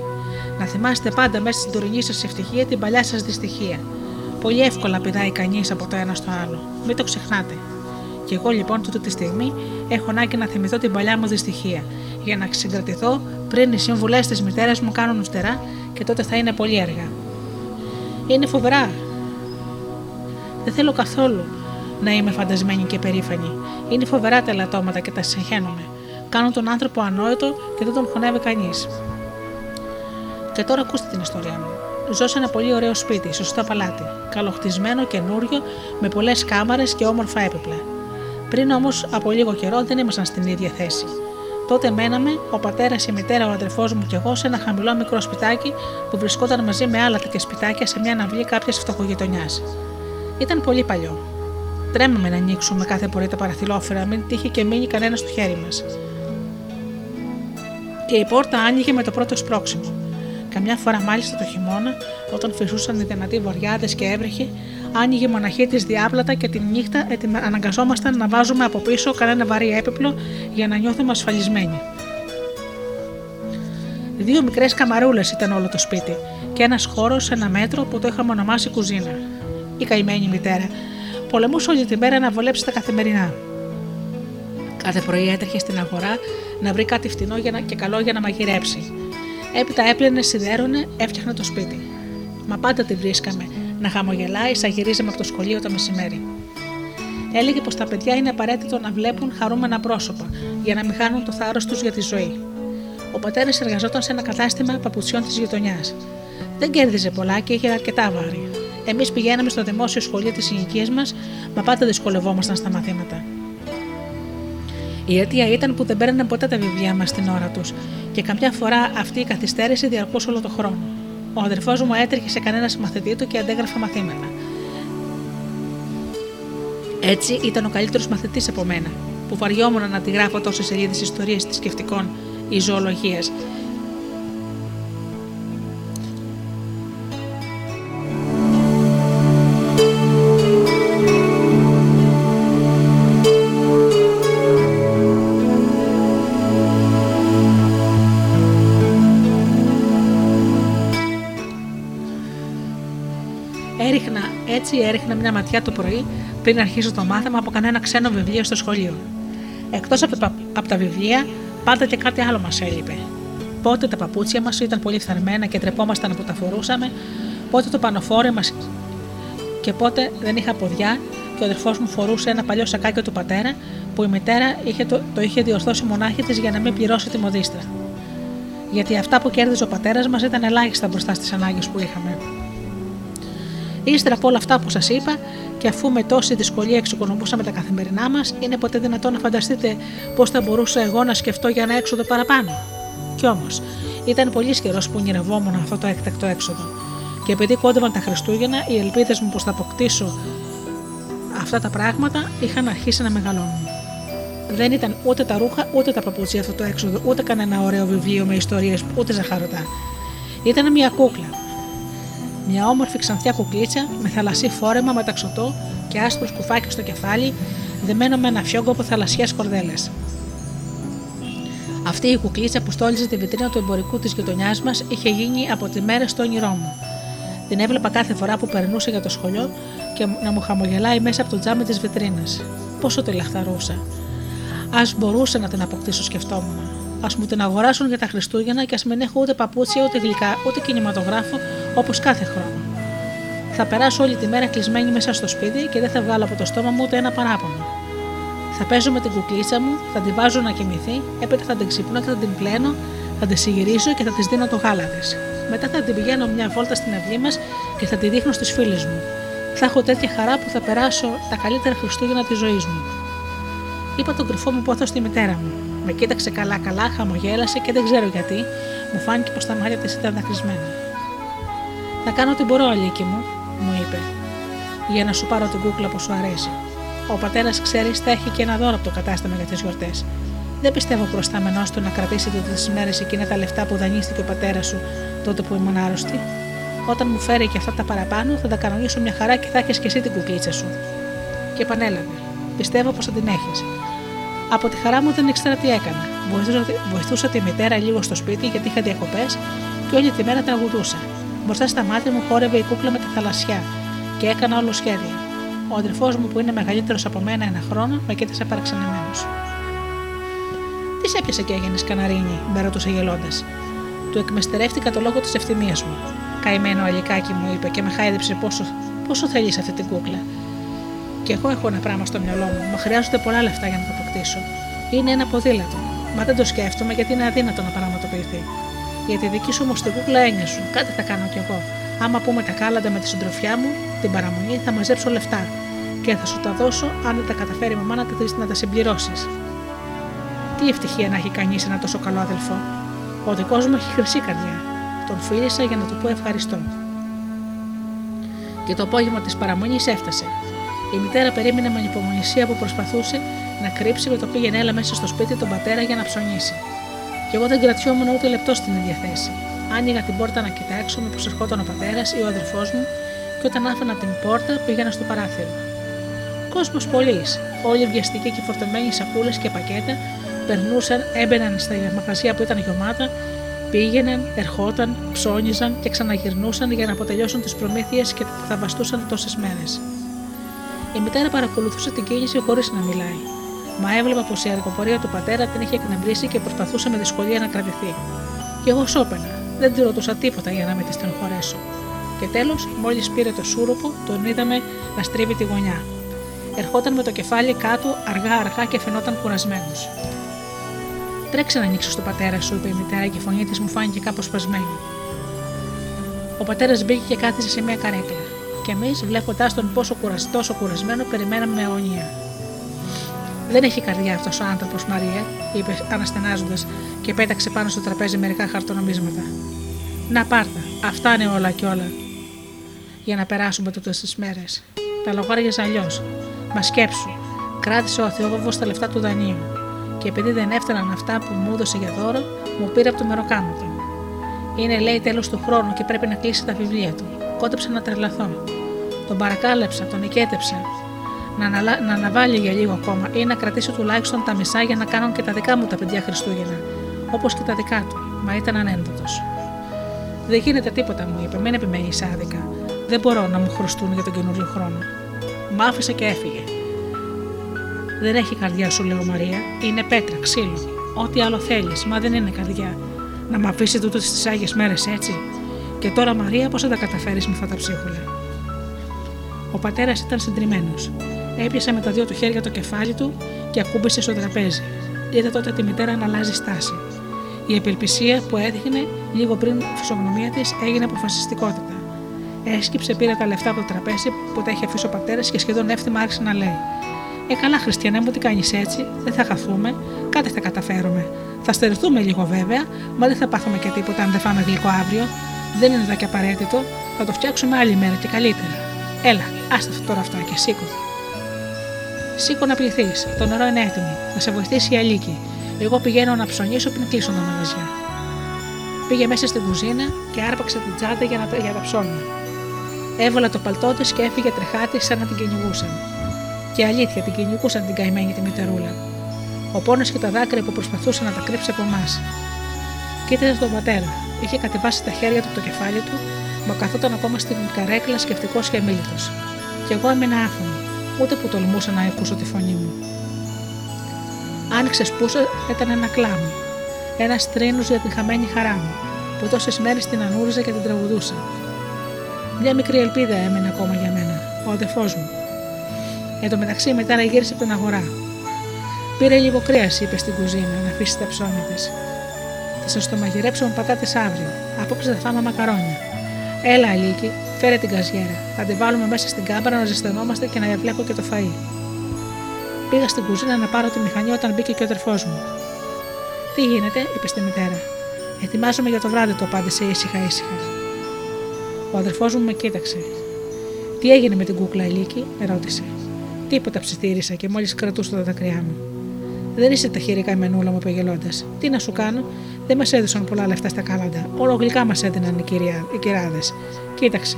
Να θυμάστε πάντα μέσα στην τωρινή σας ευτυχία την παλιά σας δυστυχία. Πολύ εύκολα πηδάει κανείς από το ένα στο άλλο. Μην το ξεχνάτε. Και εγώ λοιπόν τούτη τη στιγμή έχω ανάγκη να θυμηθώ την παλιά μου δυστυχία, για να συγκρατηθώ πριν οι συμβουλέ της μητέρας μου κάνουν ουστερά και τότε θα είναι πολύ αργά. Είναι φοβερά. Δεν θέλω καθόλου να είμαι φαντασμένη και περήφανη. Είναι φοβερά τα ελαττώματα και τα συγχαίνομαι. Κάνουν τον άνθρωπο ανόητο και δεν τον χωνεύει κανείς. Και τώρα ακούστε την ιστορία μου. Ζω σε ένα πολύ ωραίο σπίτι, σωστό παλάτι. Καλοχτισμένο, καινούριο, με πολλές κάμαρες και όμορφα έπιπλα. Πριν όμως από λίγο καιρό δεν ήμασταν στην ίδια θέση. Τότε μέναμε, ο πατέρας, η μητέρα, ο αδερφός μου και εγώ σε ένα χαμηλό μικρό σπιτάκι που βρισκόταν μαζί με άλλα τέτοια σπιτάκια σε μια ναυλή κάποια φτωχογειτονιάς. Ήταν πολύ παλιό. Τρέμαμε να ανοίξουμε κάθε πρωί τα παραθυλόφερα, μην τύχει και μείνει κανένας στο χέρι μας. Και η πόρτα άνοιγε με το πρώτο σπρόξιμο. Καμιά φορά μάλιστα το χειμώνα, όταν φυσούσαν οι δυνατοί βορειάδε και έβρεχε, άνοιγε μοναχή της διάπλατα και τη νύχτα αναγκαζόμασταν να βάζουμε από πίσω κανένα βαρύ έπιπλο για να νιώθουμε ασφαλισμένοι. Δύο μικρές καμαρούλες ήταν όλο το σπίτι και ένας χώρος σε ένα μέτρο που το είχαμε ονομάσει κουζίνα. Η καημένη μητέρα πολεμούσε όλη τη μέρα να βολέψει τα καθημερινά. Κάθε πρωί έτρεχε στην αγορά να βρει κάτι φτηνό και καλό για να μαγειρέψει. Έπειτα έπλαινε, σιδέρωνε, έφτιαχνε το σπίτι. Μα πάντα τη βρίσκαμε να χαμογελάει σαν γυρίζαμε από το σχολείο το μεσημέρι. Έλεγε πως τα παιδιά είναι απαραίτητο να βλέπουν χαρούμενα πρόσωπα για να μην χάνουν το θάρρος τους για τη ζωή. Ο πατέρας εργαζόταν σε ένα κατάστημα παπουτσιών της γειτονιάς. Δεν κέρδιζε πολλά και είχε αρκετά βάρη. Εμείς πηγαίναμε στο δημόσιο σχολείο της ηλικίας μας, μα πάντα δυσκολευόμασταν στα μαθήματα. Η αιτία ήταν που δεν παίρνανε ποτέ τα βιβλία μας στην ώρα τους και καμιά φορά αυτή η καθυστέρηση διαρκούσε όλο το χρόνο. Ο αδερφός μου έτρεχε σε κανένας μαθητή του και αντέγραφε μαθήματα. Έτσι ήταν ο καλύτερος μαθητής από μένα, που βαριόμουν να τη γράφω τόσες σελίδες ιστορίε θρησκευτικών ή ζωολογία. Έριχνα μια ματιά το πρωί πριν αρχίσω το μάθημα από κανένα ξένο βιβλίο στο σχολείο. Εκτός από, τα- από τα βιβλία, πάντα και κάτι άλλο μας έλειπε. Πότε τα παπούτσια μας ήταν πολύ φθαρμένα και τρεπόμασταν που τα φορούσαμε, πότε το πανοφόρι μας και πότε δεν είχα ποδιά και ο αδερφός μου φορούσε ένα παλιό σακάκι του πατέρα που η μητέρα είχε το, το είχε διορθώσει μονάχη της για να μην πληρώσει τη μοδίστρα. Γιατί αυτά που κέρδιζε ο πατέρας μας ήταν ελάχιστα μπροστά στις ανάγκες που είχαμε. Ύστερα από όλα αυτά που σας είπα, και αφού με τόση δυσκολία εξοικονομούσαμε τα καθημερινά μας, είναι ποτέ δυνατόν να φανταστείτε πώς θα μπορούσα εγώ να σκεφτώ για ένα έξοδο παραπάνω. Κι όμως, ήταν πολύ καιρός που ονειρευόμουν αυτό το έκτακτο έξοδο. Και επειδή κόντευαν τα Χριστούγεννα, οι ελπίδες μου πως θα αποκτήσω αυτά τα πράγματα είχαν αρχίσει να μεγαλώνουν. Δεν ήταν ούτε τα ρούχα, ούτε τα παπούτσια αυτό το έξοδο, ούτε κανένα ωραίο βιβλίο με ιστορίες, ούτε ζαχαρωτά. Ήταν μια κούκλα, μια όμορφη ξανθιά κουκλίτσα με θαλασσί φόρεμα μεταξωτό και άσπρος σκουφάκι στο κεφάλι, δεμένο με ένα φιόγκο από θαλασσιές κορδέλες. Αυτή η κουκλίτσα που στόλιζε τη βιτρίνα του εμπορικού της γειτονιάς μας είχε γίνει από τη μέρα στο όνειρό μου. Την έβλεπα κάθε φορά που περνούσε για το σχολείο και να μου χαμογελάει μέσα από το τζάμι της βιτρίνας. Πόσο τη λαχταρούσα. Α μπορούσα να την αποκτήσω, σκεφτόμουν. Α μου την αγοράσουν για τα Χριστούγεννα και ας μην έχω ούτε παπούτσια, ούτε γλυκά, ούτε κινηματογράφο όπως κάθε χρόνο. Θα περάσω όλη τη μέρα κλεισμένη μέσα στο σπίτι και δεν θα βγάλω από το στόμα μου ούτε ένα παράπονο. Θα παίζω με την κουκλίτσα μου, θα την βάζω να κοιμηθεί, έπειτα θα την ξυπνώ και θα την πλένω, θα τη συγυρίζω και θα της δίνω το γάλα της. Μετά θα την πηγαίνω μια βόλτα στην αυλή μας και θα τη δείχνω στι φίλε μου. Θα έχω τέτοια χαρά που θα περάσω τα καλύτερα Χριστούγεννα της ζωής μου. Είπα τον κρυφό μου πόθος στη μητέρα μου. Με κοίταξε καλά-καλά, χαμογέλασε και δεν ξέρω γιατί, μου φάνηκε πως τα μάτια της ήταν δακρυσμένα. Θα κάνω ό,τι μπορώ, Αλίκη μου, μου είπε, για να σου πάρω την κούκλα που σου αρέσει. Ο πατέρας, ξέρεις, θα έχει και ένα δώρο από το κατάστημα για τις γιορτές. Δεν πιστεύω προστάμενό του να κρατήσει τότε τις μέρε εκείνα τα λεφτά που δανείστηκε ο πατέρας σου τότε που ήμουν άρρωστη. Όταν μου φέρει και αυτά τα παραπάνω, θα τα κανονίσω μια χαρά και θα έχεις και εσύ την κουκλίτσα σου. Και επανέλαβε. Πιστεύω πως θα την έχεις. Από τη χαρά μου δεν ήξερα τι έκανα. Βοηθούσα, βοηθούσα τη μητέρα λίγο στο σπίτι γιατί είχα διακοπές και όλη τη μέρα τραγουδούσα. Μπροστά στα μάτια μου χόρευε η κούκλα με τη θαλασσιά και έκανα όλο σχέδια. Ο αδερφός μου που είναι μεγαλύτερος από μένα ένα χρόνο με κοίτασε παραξενεμένο. Τι σε έπιασε και έγινες καναρίνη, με ρωτούσε γελώντας. Του εκμεστερεύτηκα το λόγο της ευθυμίας μου. Καημένο αλικάκι μου είπε και με χάιδεψε πόσο, πόσο θέλεις αυτή την κούκλα. Και εγώ έχω ένα πράγμα στο μυαλό μου, μα χρειάζονται πολλά λεφτά για να το αποκτήσω. Είναι ένα ποδήλατο. Μα δεν το σκέφτομαι γιατί είναι αδύνατο να πραγματοποιηθεί. Για τη δική σου όμως την κούκλα έννοια κάτι θα κάνω κι εγώ. Άμα πούμε τα κάλαντα με τη συντροφιά μου, την παραμονή θα μαζέψω λεφτά και θα σου τα δώσω αν δεν τα καταφέρει η μαμά να, να τα συμπληρώσεις. Τι ευτυχία να έχει κανείς ένα τόσο καλό αδελφό. Ο δικός μου έχει χρυσή καρδιά. Τον φίλησα για να του πω ευχαριστώ. Και το απόγευμα της παραμονής έφτασε. Η μητέρα περίμενε με ανυπομονησία που προσπαθούσε να κρύψει με το πήγαινε έλα μέσα στο σπίτι τον πατέρα για να ψωνίσει. Και εγώ δεν κρατιόμουν ούτε λεπτό στην ίδια θέση. Άνοιγα την πόρτα να κοιτάξω μήπως ερχόταν ο πατέρας ή ο αδερφός μου, και όταν άφηνα την πόρτα πήγαινα στο παράθυρο. Κόσμος πολλής, όλοι βιαστικοί και φορτωμένοι σακούλες και πακέτα, περνούσαν, έμπαιναν στα μαγαζιά που ήταν γεμάτα, πήγαιναν, ερχόταν, ψώνιζαν και ξαναγυρνούσαν για να αποτελειώσουν τις προμήθειες και θα βαστούσαν τόσες μέρες. Η μητέρα παρακολουθούσε την κίνηση χωρίς να μιλάει. Μα έβλεπα πως η αργοπορία του πατέρα την είχε εκνευρίσει και προσπαθούσε με δυσκολία να κρατηθεί. Και εγώ σώπαινα, δεν τη ρωτούσα τίποτα για να με της στενοχωρέσω. Και τέλος, μόλις πήρε το σούρουπο, τον είδαμε να στρίβει τη γωνιά. Ερχόταν με το κεφάλι κάτω αργά-αργά και φαινόταν κουρασμένος. Τρέξε να ανοίξεις στο πατέρα σου, είπε η μητέρα και η φωνή της μου φάνηκε κάπως σπασμένη. Ο πατέρας μπήκε και κάθισε σε μια καρέκλα. Και εμείς, βλέποντάς τον πόσο κουρασ... τόσο κουρασμένο, περιμέναμε με αγωνία. Δεν έχει καρδιά αυτός ο άνθρωπος, Μαρία, είπε αναστενάζοντας και πέταξε πάνω στο τραπέζι μερικά χαρτονομίσματα. Να πάρτα, αυτά είναι όλα και όλα. Για να περάσουμε τούτες τις μέρες. Τα λογάριαζα αλλιώς. Μα σκέψου, κράτησε ο Αθεόβοβος τα λεφτά του δανείου. Και επειδή δεν έφταναν αυτά που μου έδωσε για δώρο, μου πήρε από το μεροκάμα του. Είναι, λέει, τέλος του χρόνου και πρέπει να κλείσει τα βιβλία του. Κότεψα να τρελαθώ. Τον παρακάλεψα, τον οικέτεψα. Να, αναλα... να αναβάλει για λίγο ακόμα ή να κρατήσω τουλάχιστον τα μισά για να κάνουν και τα δικά μου τα παιδιά Χριστούγεννα. Όπως και τα δικά του. Μα ήταν ανέντοτο. Δεν γίνεται τίποτα, μου είπε, μην επιμένεις άδικα. Δεν μπορώ να μου χρωστούν για τον καινούριο χρόνο. Μ' άφησε και έφυγε. Δεν έχει καρδιά, σου λέω Μαρία. Είναι πέτρα, ξύλο. Ό,τι άλλο θέλεις, μα δεν είναι καρδιά. Να μ' αφήσει τούτο στι άγιες μέρες έτσι. Και τώρα, Μαρία, πώς θα τα καταφέρεις με αυτά τα ψίχουλα; Ο πατέρας ήταν συντριμμένος. Έπιασε με τα δύο του χέρια το κεφάλι του και ακούμπησε στο τραπέζι. Είδα τότε τη μητέρα να αλλάζει στάση. Η απελπισία που έδειχνε λίγο πριν τη φυσιογνωμία της έγινε αποφασιστικότητα. Έσκυψε, πήρε τα λεφτά από το τραπέζι που τα είχε αφήσει ο πατέρας και σχεδόν εύθυμα άρχισε να λέει: Ε, καλά, Χριστιανέ μου, τι κάνεις έτσι, δεν θα χαθούμε, κάτι θα καταφέρουμε. Θα στερηθούμε λίγο βέβαια, μα δεν θα πάθουμε και τίποτα αν δεν φάμε γλυκό αύριο. Δεν είναι εδώ και απαραίτητο, θα το φτιάξουμε άλλη μέρα και καλύτερα. Έλα, άστα τώρα αυτά και σήκω. Σήκω να πληθείς, το νερό είναι έτοιμο, θα σε βοηθήσει η αλήκη. Εγώ πηγαίνω να ψωνίσω πριν κλείσουν τα μαγαζιά. Πήγε μέσα στην κουζίνα και άρπαξε την τσάντα για, να, για τα ψώνια. Έβαλα το παλτό της και έφυγε τρεχάτη σαν να την κυνηγούσαν. Και αλήθεια, την κυνηγούσαν την καημένη τη μητερούλα. Ο πόνος και τα δάκρυα που προσπαθούσε να τα κρύψει από εμάς. Κοίταζε τον πατέρα. Είχε κατεβάσει τα χέρια του από το κεφάλι του Μα καθόταν ακόμα στην καρέκλα σκεφτικός και αμήλυτο. Κι εγώ έμεινα άφωνο, ούτε που τολμούσα να ακούσω τη φωνή μου. Αν ξεσπούσα, ήταν ένα κλάμο. Ένας τρίνος για την χαμένη χαρά μου, που τόσες μέρες την ανούριζα και την τραγουδούσα. Μια μικρή ελπίδα έμεινε ακόμα για μένα, ο αδερφός μου. Εν τω μεταξύ, μετά γύρισε από την αγορά. Πήρε λίγο κρέας, είπε στην κουζίνα, να αφήσει τα ψώνια της. Θα σας το μαγειρέψω με πατάτες αύριο. Απόψε θα φάμε μακαρόνια. Έλα, Αλίκη, φέρε την καζιέρα. Θα την βάλουμε μέσα στην κάμπαρα να ζεσθενόμαστε και να διαπλέκω και το φαΐ. Πήγα στην κουζίνα να πάρω τη μηχανή όταν μπήκε και ο αδερφός μου. Τι γίνεται, είπε στη μητέρα. Ετοιμάζομαι για το βράδυ, το απάντησε ήσυχα ήσυχα. Ο αδερφός μου με κοίταξε. Τι έγινε με την κούκλα, Ελίκη, με ρώτησε. Τίποτα ψιθύρισα και μόλις κρατούσα τα δακρυά μου. Δεν είσαι τα χειρικά η μενούλα μου, είπε γελώντα. Τι να σου κάνω, δεν μας έδωσαν πολλά λεφτά στα κάλαντα. Όλο γλυκά μας έδιναν οι, κυρία, οι κυράδε. Κοίταξε.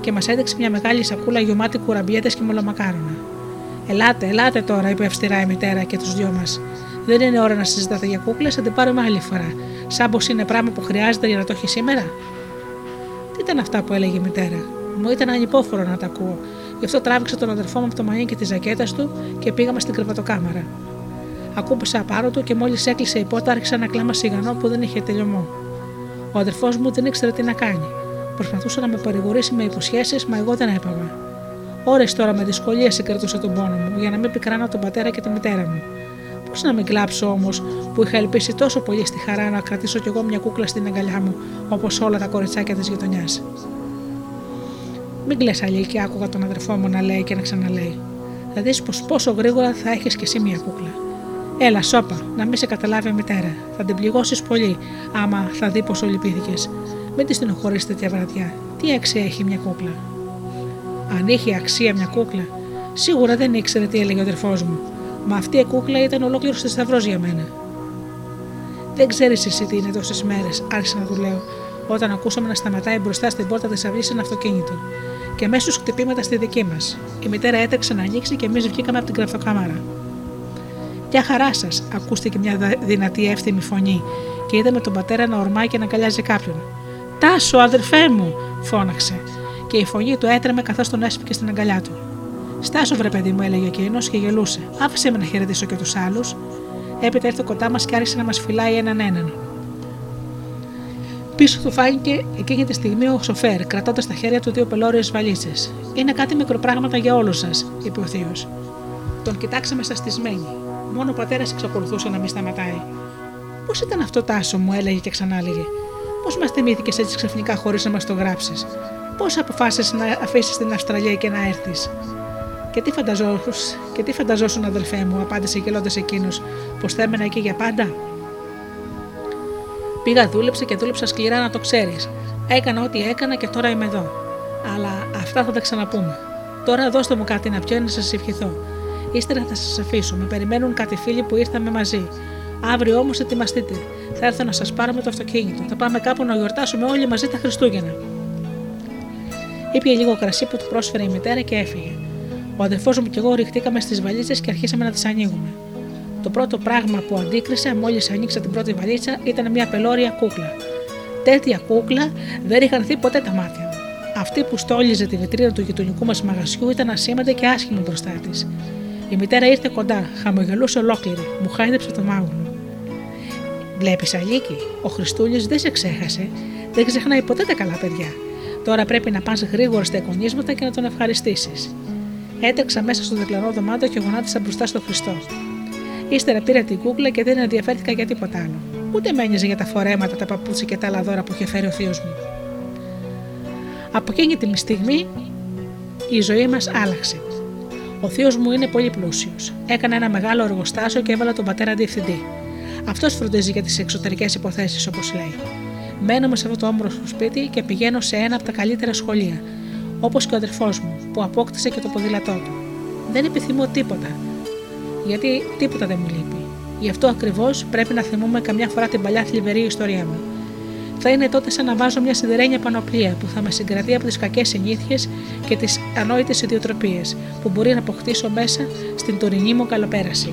Και μας έδειξε μια μεγάλη σακούλα γεμάτη κουραμπιέτες και μολομακάρονα. Ελάτε, ελάτε τώρα, είπε αυστηρά η μητέρα και τους δυο μας. Δεν είναι ώρα να συζητάτε για κούκλες, θα την πάρουμε άλλη φορά. Σαν πως είναι πράγμα που χρειάζεται για να το έχει σήμερα. Τι ήταν αυτά που έλεγε η μητέρα. Μου ήταν ανυπόφορο να τα ακούω. Γι' αυτό τράβηξα τον αδερφό μου από το μανίκι τη ζακέτα του και πήγαμε στην κρεβατοκάμαρα. Ακούμπησα απάνω του και μόλις έκλεισε η πόρτα άρχισα να κλάμα σιγανό που δεν είχε τελειωμό. Ο αδερφός μου δεν ήξερε τι να κάνει. Προσπαθούσε να με παρηγορήσει με υποσχέσεις, μα εγώ δεν έπαβα. Ωρε τώρα με δυσκολία συγκρατούσα τον πόνο μου για να μην πικράνω τον πατέρα και τη μητέρα μου. Πώς να μην κλάψω όμως που είχα ελπίσει τόσο πολύ στη χαρά να κρατήσω κι εγώ μια κούκλα στην αγκαλιά μου όπως όλα τα κοριτσάκια της γειτονιάς. Μην κλε και άκουγα τον αδερφό μου να λέει και να ξαναλέει. Θα δεις πως πόσο γρήγορα θα έχεις κι εσύ μια κούκλα. Έλα, σώπα, να μην σε καταλάβει η μητέρα. Θα την πληγώσεις πολύ, άμα θα δει πόσο λυπήθηκες. Μην της στενοχωρήσει τέτοια βραδιά. Τι αξία έχει μια κούκλα; Αν είχε αξία μια κούκλα, σίγουρα δεν ήξερε τι έλεγε ο αδερφός μου. Μα αυτή η κούκλα ήταν ολόκληρο θησαυρό για μένα. Δεν ξέρεις εσύ τι είναι τόσες μέρες, άρχισα να του λέω, όταν ακούσαμε να σταματάει μπροστά στην πόρτα της αυλής ένα αυτοκίνητο. Και αμέσως χτυπήματα στη δική μας. Η μητέρα έτρεξε να ανοίξει και εμείς βγήκαμε από την κραφτοκάμαρα. Για χαρά σας, ακούστηκε μια δυνατή εύθυμη φωνή και είδαμε τον πατέρα να ορμάει και να αγκαλιάζει κάποιον. Τάσο, αδερφέ μου, φώναξε, και η φωνή του έτρεμε καθώς τον έσπηκε στην αγκαλιά του. Στάσο, βρε παιδί μου, έλεγε εκείνο και γελούσε. Άφησε με να χαιρετήσω και τους άλλους. Έπειτα ήρθε κοντά μας και άρχισε να μας φυλάει έναν έναν. Πίσω του φάνηκε εκείνη τη στιγμή ο σοφέρ, κρατώντας στα χέρια του δύο πελώριες βαλίτσες. Είναι κάτι μικροπράγματα για όλους σας, είπε ο Θείος. Τον κοιτάξαμε στασισμένοι. Μόνο ο πατέρας εξακολουθούσε να μην σταματάει. Πώς ήταν αυτό τάσο, μου έλεγε και ξανά έλεγε. Πώς μας θυμήθηκες έτσι ξαφνικά χωρίς να μας το γράψεις. Πώς αποφάσισες να αφήσεις την Αυστραλία και να έρθεις. Και τι φανταζόσουν, και τι φανταζόσουν αδελφέ μου, απάντησε γελώντας εκείνος, πως θα έμενα εκεί για πάντα. Πήγα, δούλεψα και δούλεψα σκληρά να το ξέρεις. Έκανα ό,τι έκανα και τώρα είμαι εδώ. Αλλά αυτά θα τα ξαναπούμε. Τώρα δώστε μου κάτι να πιω να σας ευχηθώ. Ύστερα θα σας αφήσω. Με περιμένουν κάτι φίλοι που ήρθαμε μαζί. Αύριο όμως ετοιμαστείτε. Θα έρθω να σας πάρω με το αυτοκίνητο. Θα πάμε κάπου να γιορτάσουμε όλοι μαζί τα Χριστούγεννα. Ήπια λίγο κρασί που του πρόσφερε η μητέρα και έφυγε. Ο αδερφός μου και εγώ ρηχτήκαμε στις βαλίτσες και αρχίσαμε να τις ανοίγουμε. Το πρώτο πράγμα που αντίκρισα μόλις ανοίξα την πρώτη βαλίτσα ήταν μια πελώρια κούκλα. Τέτοια κούκλα δεν είχαν δει ποτέ τα μάτια μου. Αυτή που στόλιζε τη βιτρίνα του γειτονικού μας μαγαζιού ήταν ασήμαντη και άσχημη μπροστά της. Η μητέρα ήρθε κοντά, χαμογελούσε ολόκληρη, μου χάιδεψε το μάγουλο. Βλέπεις, Αλίκη, ο Χριστούλης δεν σε ξέχασε, δεν ξεχνάει ποτέ τα καλά παιδιά. Τώρα πρέπει να πας γρήγορα στα εικονίσματα και να τον ευχαριστήσεις. Έτρεξα μέσα στο διπλανό δωμάτιο και γονάτισα μπροστά στο Χριστό. Ύστερα πήρα την κούκλα και δεν ενδιαφέρθηκα για τίποτα άλλο. Ούτε με για τα φορέματα, τα παπούτσια και τα άλλα δώρα που είχε φέρει ο θείος μου. Από εκείνη τη στιγμή η ζωή μας άλλαξε. Ο θείος μου είναι πολύ πλούσιος. Έκανε ένα μεγάλο εργοστάσιο και έβαλε τον πατέρα διευθυντή. Αυτός φροντίζει για τις εξωτερικές υποθέσεις, όπως λέει. Μένουμε σε αυτό το όμορφο σπίτι και πηγαίνω σε ένα από τα καλύτερα σχολεία, όπως και ο αδερφός μου, που απόκτησε και το ποδήλατό του. Δεν επιθυμώ τίποτα, γιατί τίποτα δεν μου λείπει. Γι' αυτό ακριβώς πρέπει να θυμούμε καμιά φορά την παλιά θλιβερή ιστορία μου. Θα είναι τότε σαν να βάζω μια σιδερένια πανοπλία που θα με συγκρατεί από τις κακές συνήθειες και τις ανόητες ιδιοτροπίες που μπορεί να αποκτήσω μέσα στην τωρινή μου καλοπέραση.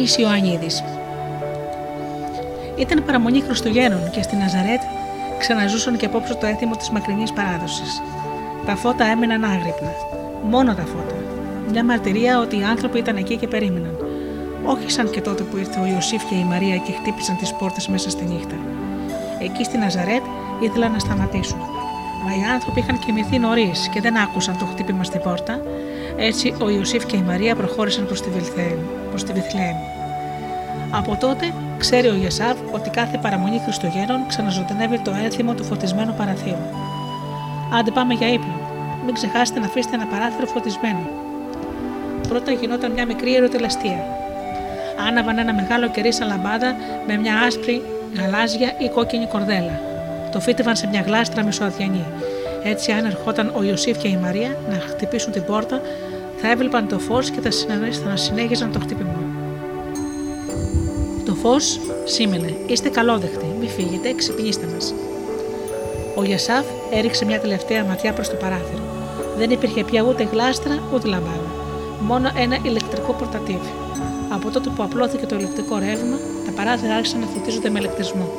Ιωάννης Ιωαννίδης Ήταν παραμονή Χριστουγέννων και στη Ναζαρέτ ξαναζούσαν και απόψε το έθιμο της μακρινής παράδοσης. Τα φώτα έμειναν άγρυπνα. Μόνο τα φώτα. Μια μαρτυρία ότι οι άνθρωποι ήταν εκεί και περίμεναν. Όχι σαν και τότε που ήρθε ο Ιωσήφ και η Μαρία και χτύπησαν τις πόρτες μέσα στη νύχτα. Εκεί στη Ναζαρέτ ήθελαν να σταματήσουν. Μα οι άνθρωποι είχαν κοιμηθεί νωρίς και δεν άκουσαν το χτύπημα στην πόρτα. Έτσι ο Ιωσήφ και η Μαρία προχώρησαν προς τη, προς τη Βιθλεέμ. Από τότε ξέρει ο Ιεσάβ ότι κάθε παραμονή Χριστουγέννων ξαναζωντανεύει το ένθυμο του φωτισμένου παραθύρου. Άντε πάμε για ύπνο. Μην ξεχάσετε να αφήσετε ένα παράθυρο φωτισμένο. Πρώτα γινόταν μια μικρή ερωτελαστία. Άναβαν ένα μεγάλο κερί σαν λαμπάδα με μια άσπρη, γαλάζια ή κόκκινη κορδέλα. Το φύτευαν σε μια γλάστρα μισοαδιανή. Έτσι, αν ερχόταν ο Ιωσήφ και η Μαρία να χτυπήσουν την πόρτα, θα έβλεπαν το φως και θα συνέχιζαν το χτύπημα. Το φως σήμαινε: Είστε καλόδεχτοι, μη φύγετε, ξυπνήστε μας. Ο Γιασάφ έριξε μια τελευταία ματιά προς το παράθυρο. Δεν υπήρχε πια ούτε γλάστρα ούτε λαμπάδα. Μόνο ένα ηλεκτρικό πορτατίβι. Από τότε που απλώθηκε το ηλεκτρικό ρεύμα, τα παράθυρα άρχισαν να φωτίζονται με ηλεκτρισμό.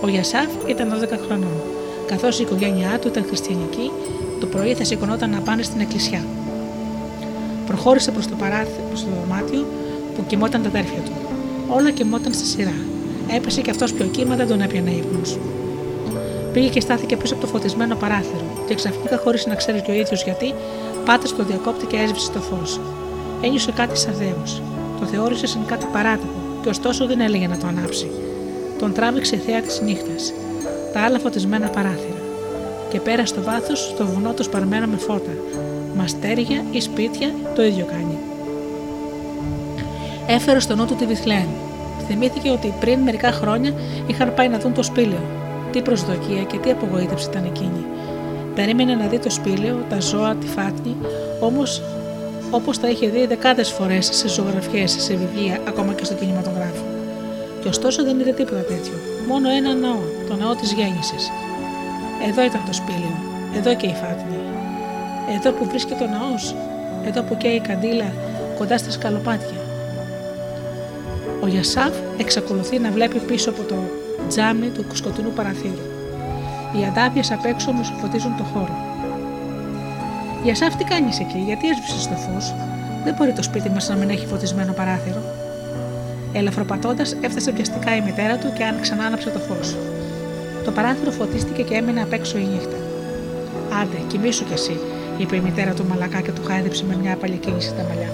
Ο Γιασάφ ήταν 12 χρονών. Καθώς η οικογένειά του ήταν χριστιανική, το πρωί θα σηκωνόταν να πάνε στην εκκλησιά. Προχώρησε προς το παράθυρο, προς το δωμάτιο που κοιμόταν τα αδέρφια του. Όλα κοιμόταν στη σειρά. Έπεσε και αυτός πιο κύμα, δεν τον έπιανε ύπνος. Πήγε και στάθηκε πίσω από το φωτισμένο παράθυρο και ξαφνικά, χωρίς να ξέρεις και ο ίδιος γιατί, πάτησε το διακόπτη και έσβησε το φως. Ένιωσε κάτι σαν Θεό. Το θεώρησε σαν κάτι παράτυπο και ωστόσο δεν έλεγε να το ανάψει. Τον τράβηξε η θέα της νύχτας. Τα άλλα φωτισμένα παράθυρα. Και πέρα στο βάθος το βουνό το σπαρμένο με φώτα. Μαστέρια ή σπίτια το ίδιο κάνει. Έφερε στο νου του τη Βιθλέν. Θυμήθηκε ότι πριν μερικά χρόνια είχαν πάει να δουν το σπήλαιο. Τι προσδοκία και τι απογοήτευση ήταν εκείνη. Περίμενε να δει το σπήλαιο, τα ζώα, τη φάτνη, όμως όπως τα είχε δει δεκάδες φορές σε ζωγραφιές, σε βιβλία, ακόμα και στο κινηματογράφο. Και ωστόσο δεν είδε τίποτα τέτοιο. Μόνο ένα ναό, το ναό της γέννησης. Εδώ ήταν το σπήλαιο, εδώ και η φάτνη. Εδώ που βρίσκεται ο ναός, εδώ που καίει η καντήλα κοντά στα σκαλοπάτια. Ο Γιασάφ εξακολουθεί να βλέπει πίσω από το τζάμι του σκοτεινού παραθύρου. Οι αντάπιες απ' έξω μου φωτίζουν το χώρο. Γιασάφ, τι κάνεις εκεί, γιατί έσβησες το φως; Δεν μπορεί το σπίτι μας να μην έχει φωτισμένο παράθυρο. Ελαφροπατώντας, έφτασε πιαστικά η μητέρα του και άνοιξαν άναψε το φως. Το παράθυρο φωτίστηκε και έμεινε απ' έξω η νύχτα. Άντε, κοιμήσου κι εσύ, είπε η μητέρα του μαλακά και του χάιδεψε με μια παλιά κίνηση τα μαλλιά.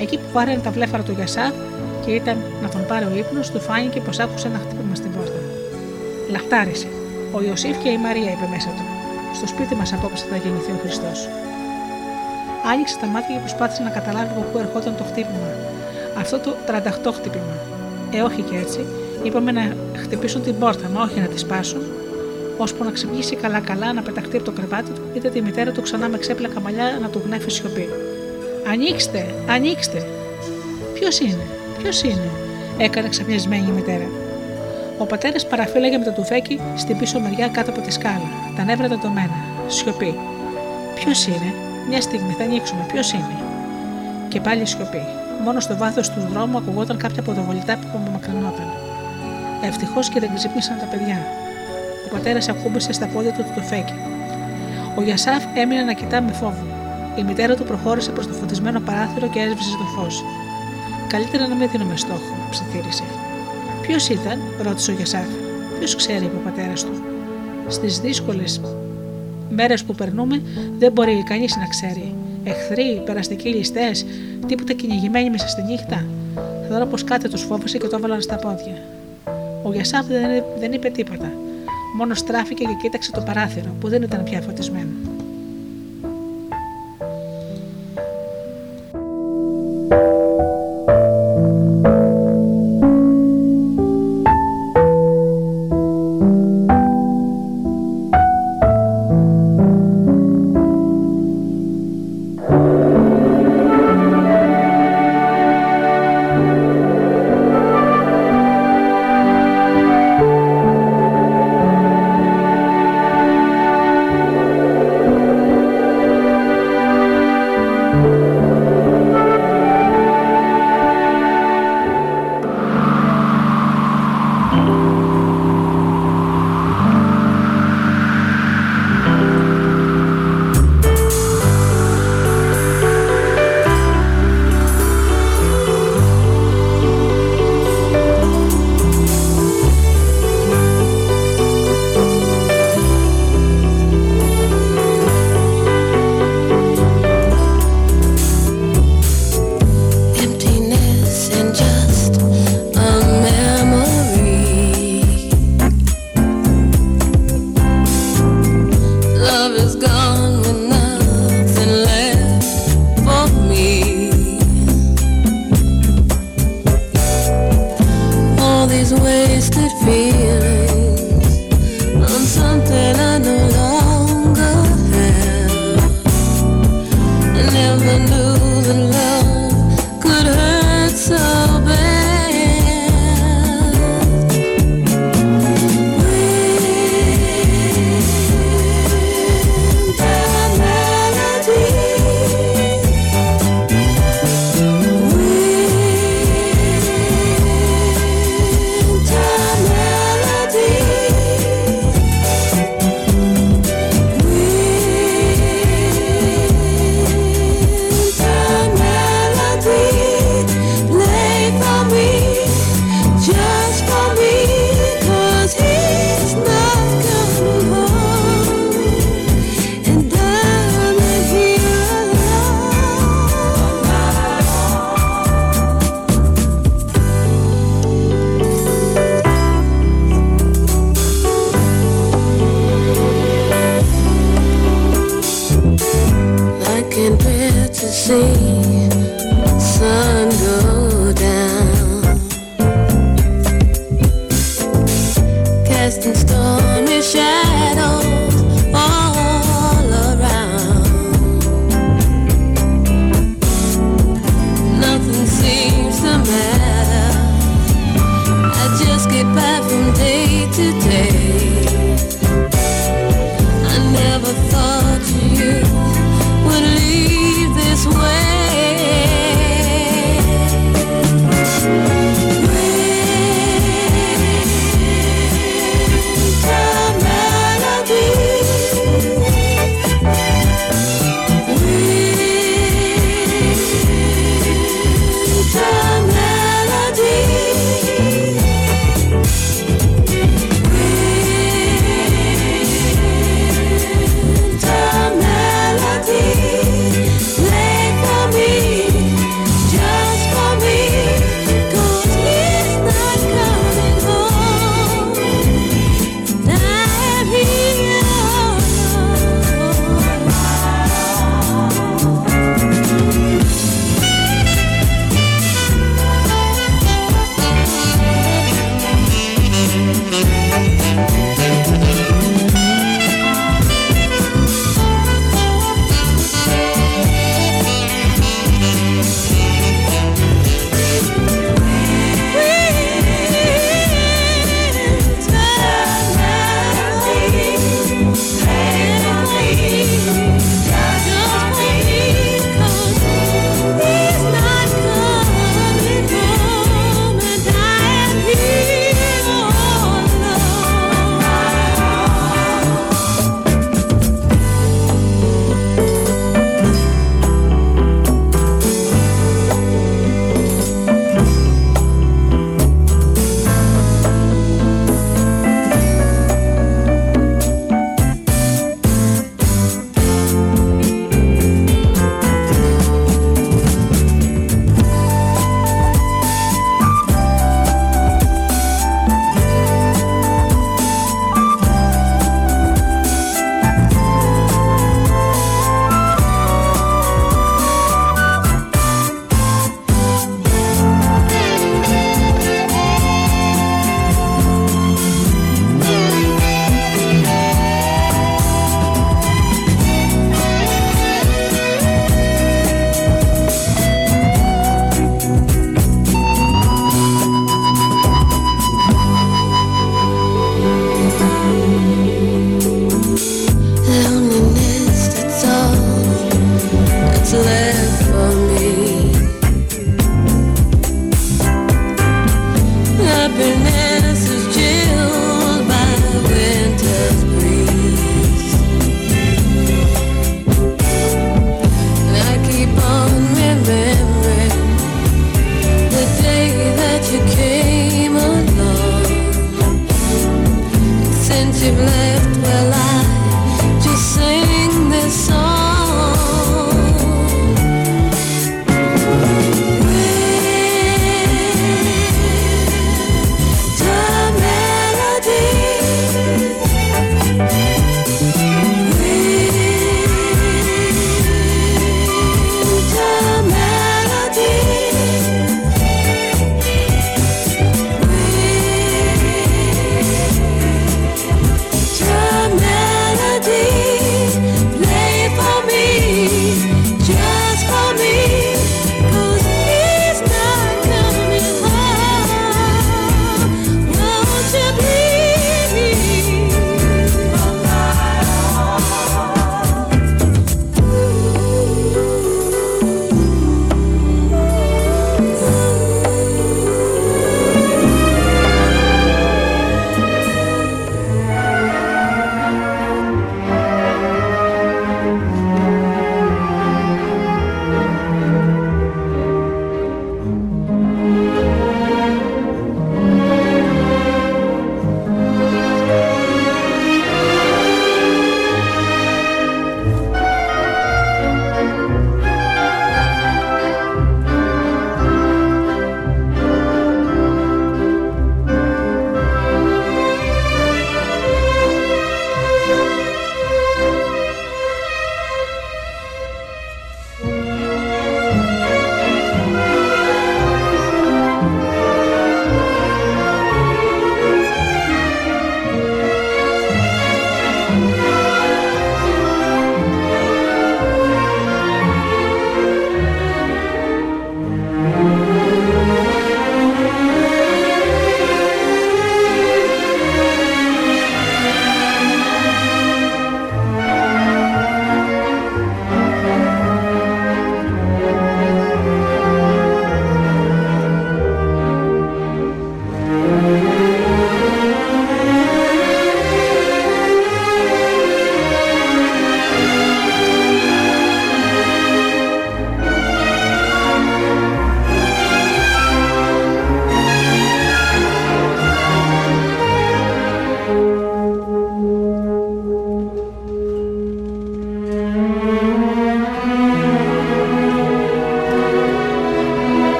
Εκεί που βάρανε τα βλέφαρα του Γιασάφ και ήταν να τον πάρει ο ύπνος, του φάνηκε πως άκουσε ένα χτύπημα στην πόρτα. Λαχτάρισε. Ο Ιωσήφ και η Μαρία είπε μέσα του. Στο σπίτι μας απόψε θα γεννηθεί ο Χριστός. Άνοιξε τα μάτια και προσπάθησε να καταλάβει από πού ερχόταν το χτύπημα. Αυτό το 38 χτύπημα. Ε, όχι και έτσι. Είπαμε να χτυπήσουν την πόρτα, μα όχι να τη σπάσουν. Ώσπου να ξυπνήσει καλά-καλά, να πεταχτεί από το κρεβάτι του, είδε τη μητέρα του ξανά με ξέπλακα μαλλιά να του γνέφει σιωπή. Ανοίξτε, ανοίξτε. Ποιος είναι, ποιος είναι, έκανε ξαφνιασμένη η μητέρα. Ο πατέρας παραφύλαγε με το τουφέκι στην πίσω μεριά κάτω από τη σκάλα, τα νεύρα τεντωμένα, σιωπή. Ποιος είναι, μια στιγμή θα ανοίξουμε, ποιος είναι. Και πάλι σιωπή. Μόνο στο βάθος του δρόμου ακουγόταν κάποια ποδοβολητά που απομακρυνόταν. Ευτυχώς και δεν ξύπνησαν τα παιδιά. Ο πατέρας ακούμπησε στα πόδια του το τουφέκι. Ο Γιασάφ έμεινε να κοιτά με φόβο. Η μητέρα του προχώρησε προς το φωτισμένο παράθυρο και έσβησε το φως. Καλύτερα να μην δίνουμε στόχο, ψιθύρισε. Ποιος ήταν, ρώτησε ο Γιασάφ. Ποιος ξέρει, είπε ο πατέρας του. Στις δύσκολες μέρες που περνούμε δεν μπορεί κανείς να ξέρει. Εχθροί, περαστικοί ληστές, τίποτα κυνηγημένοι μέσα στη νύχτα. Θεωρώ πως κάτι τους φόβησε και το έβαλαν στα πόδια. Ο Γιασάφ δεν, δεν είπε τίποτα. Μόνο στράφηκε και κοίταξε το παράθυρο που δεν ήταν πια φωτισμένο.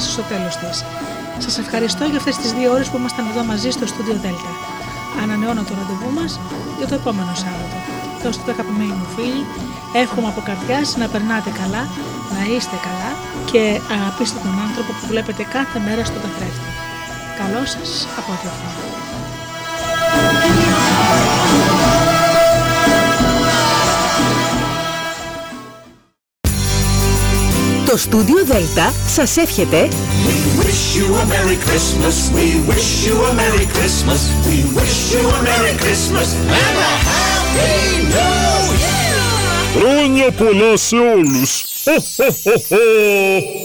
Φτάσει στο τέλος της. Σας ευχαριστώ για αυτές τις δύο ώρες που ήμασταν εδώ μαζί στο στούντιο Δέλτα. Ανανεώνω το ραντεβού μας για το επόμενο Σάββατο. Δώστε το αγαπημένοι μου φίλοι, εύχομαι από καρδιάς να περνάτε καλά, να είστε καλά και αγαπήστε τον άνθρωπο που βλέπετε κάθε μέρα στον καθρέφτη. Καλό σας απόγευμα. Το στούντιο Δέλτα σας εύχεται We wish you a Merry Christmas. We wish you a Merry Christmas. We wish you a Merry Christmas and a Happy New Year. Χρόνια πολλά σε όλους! Ho, ho, ho, ho.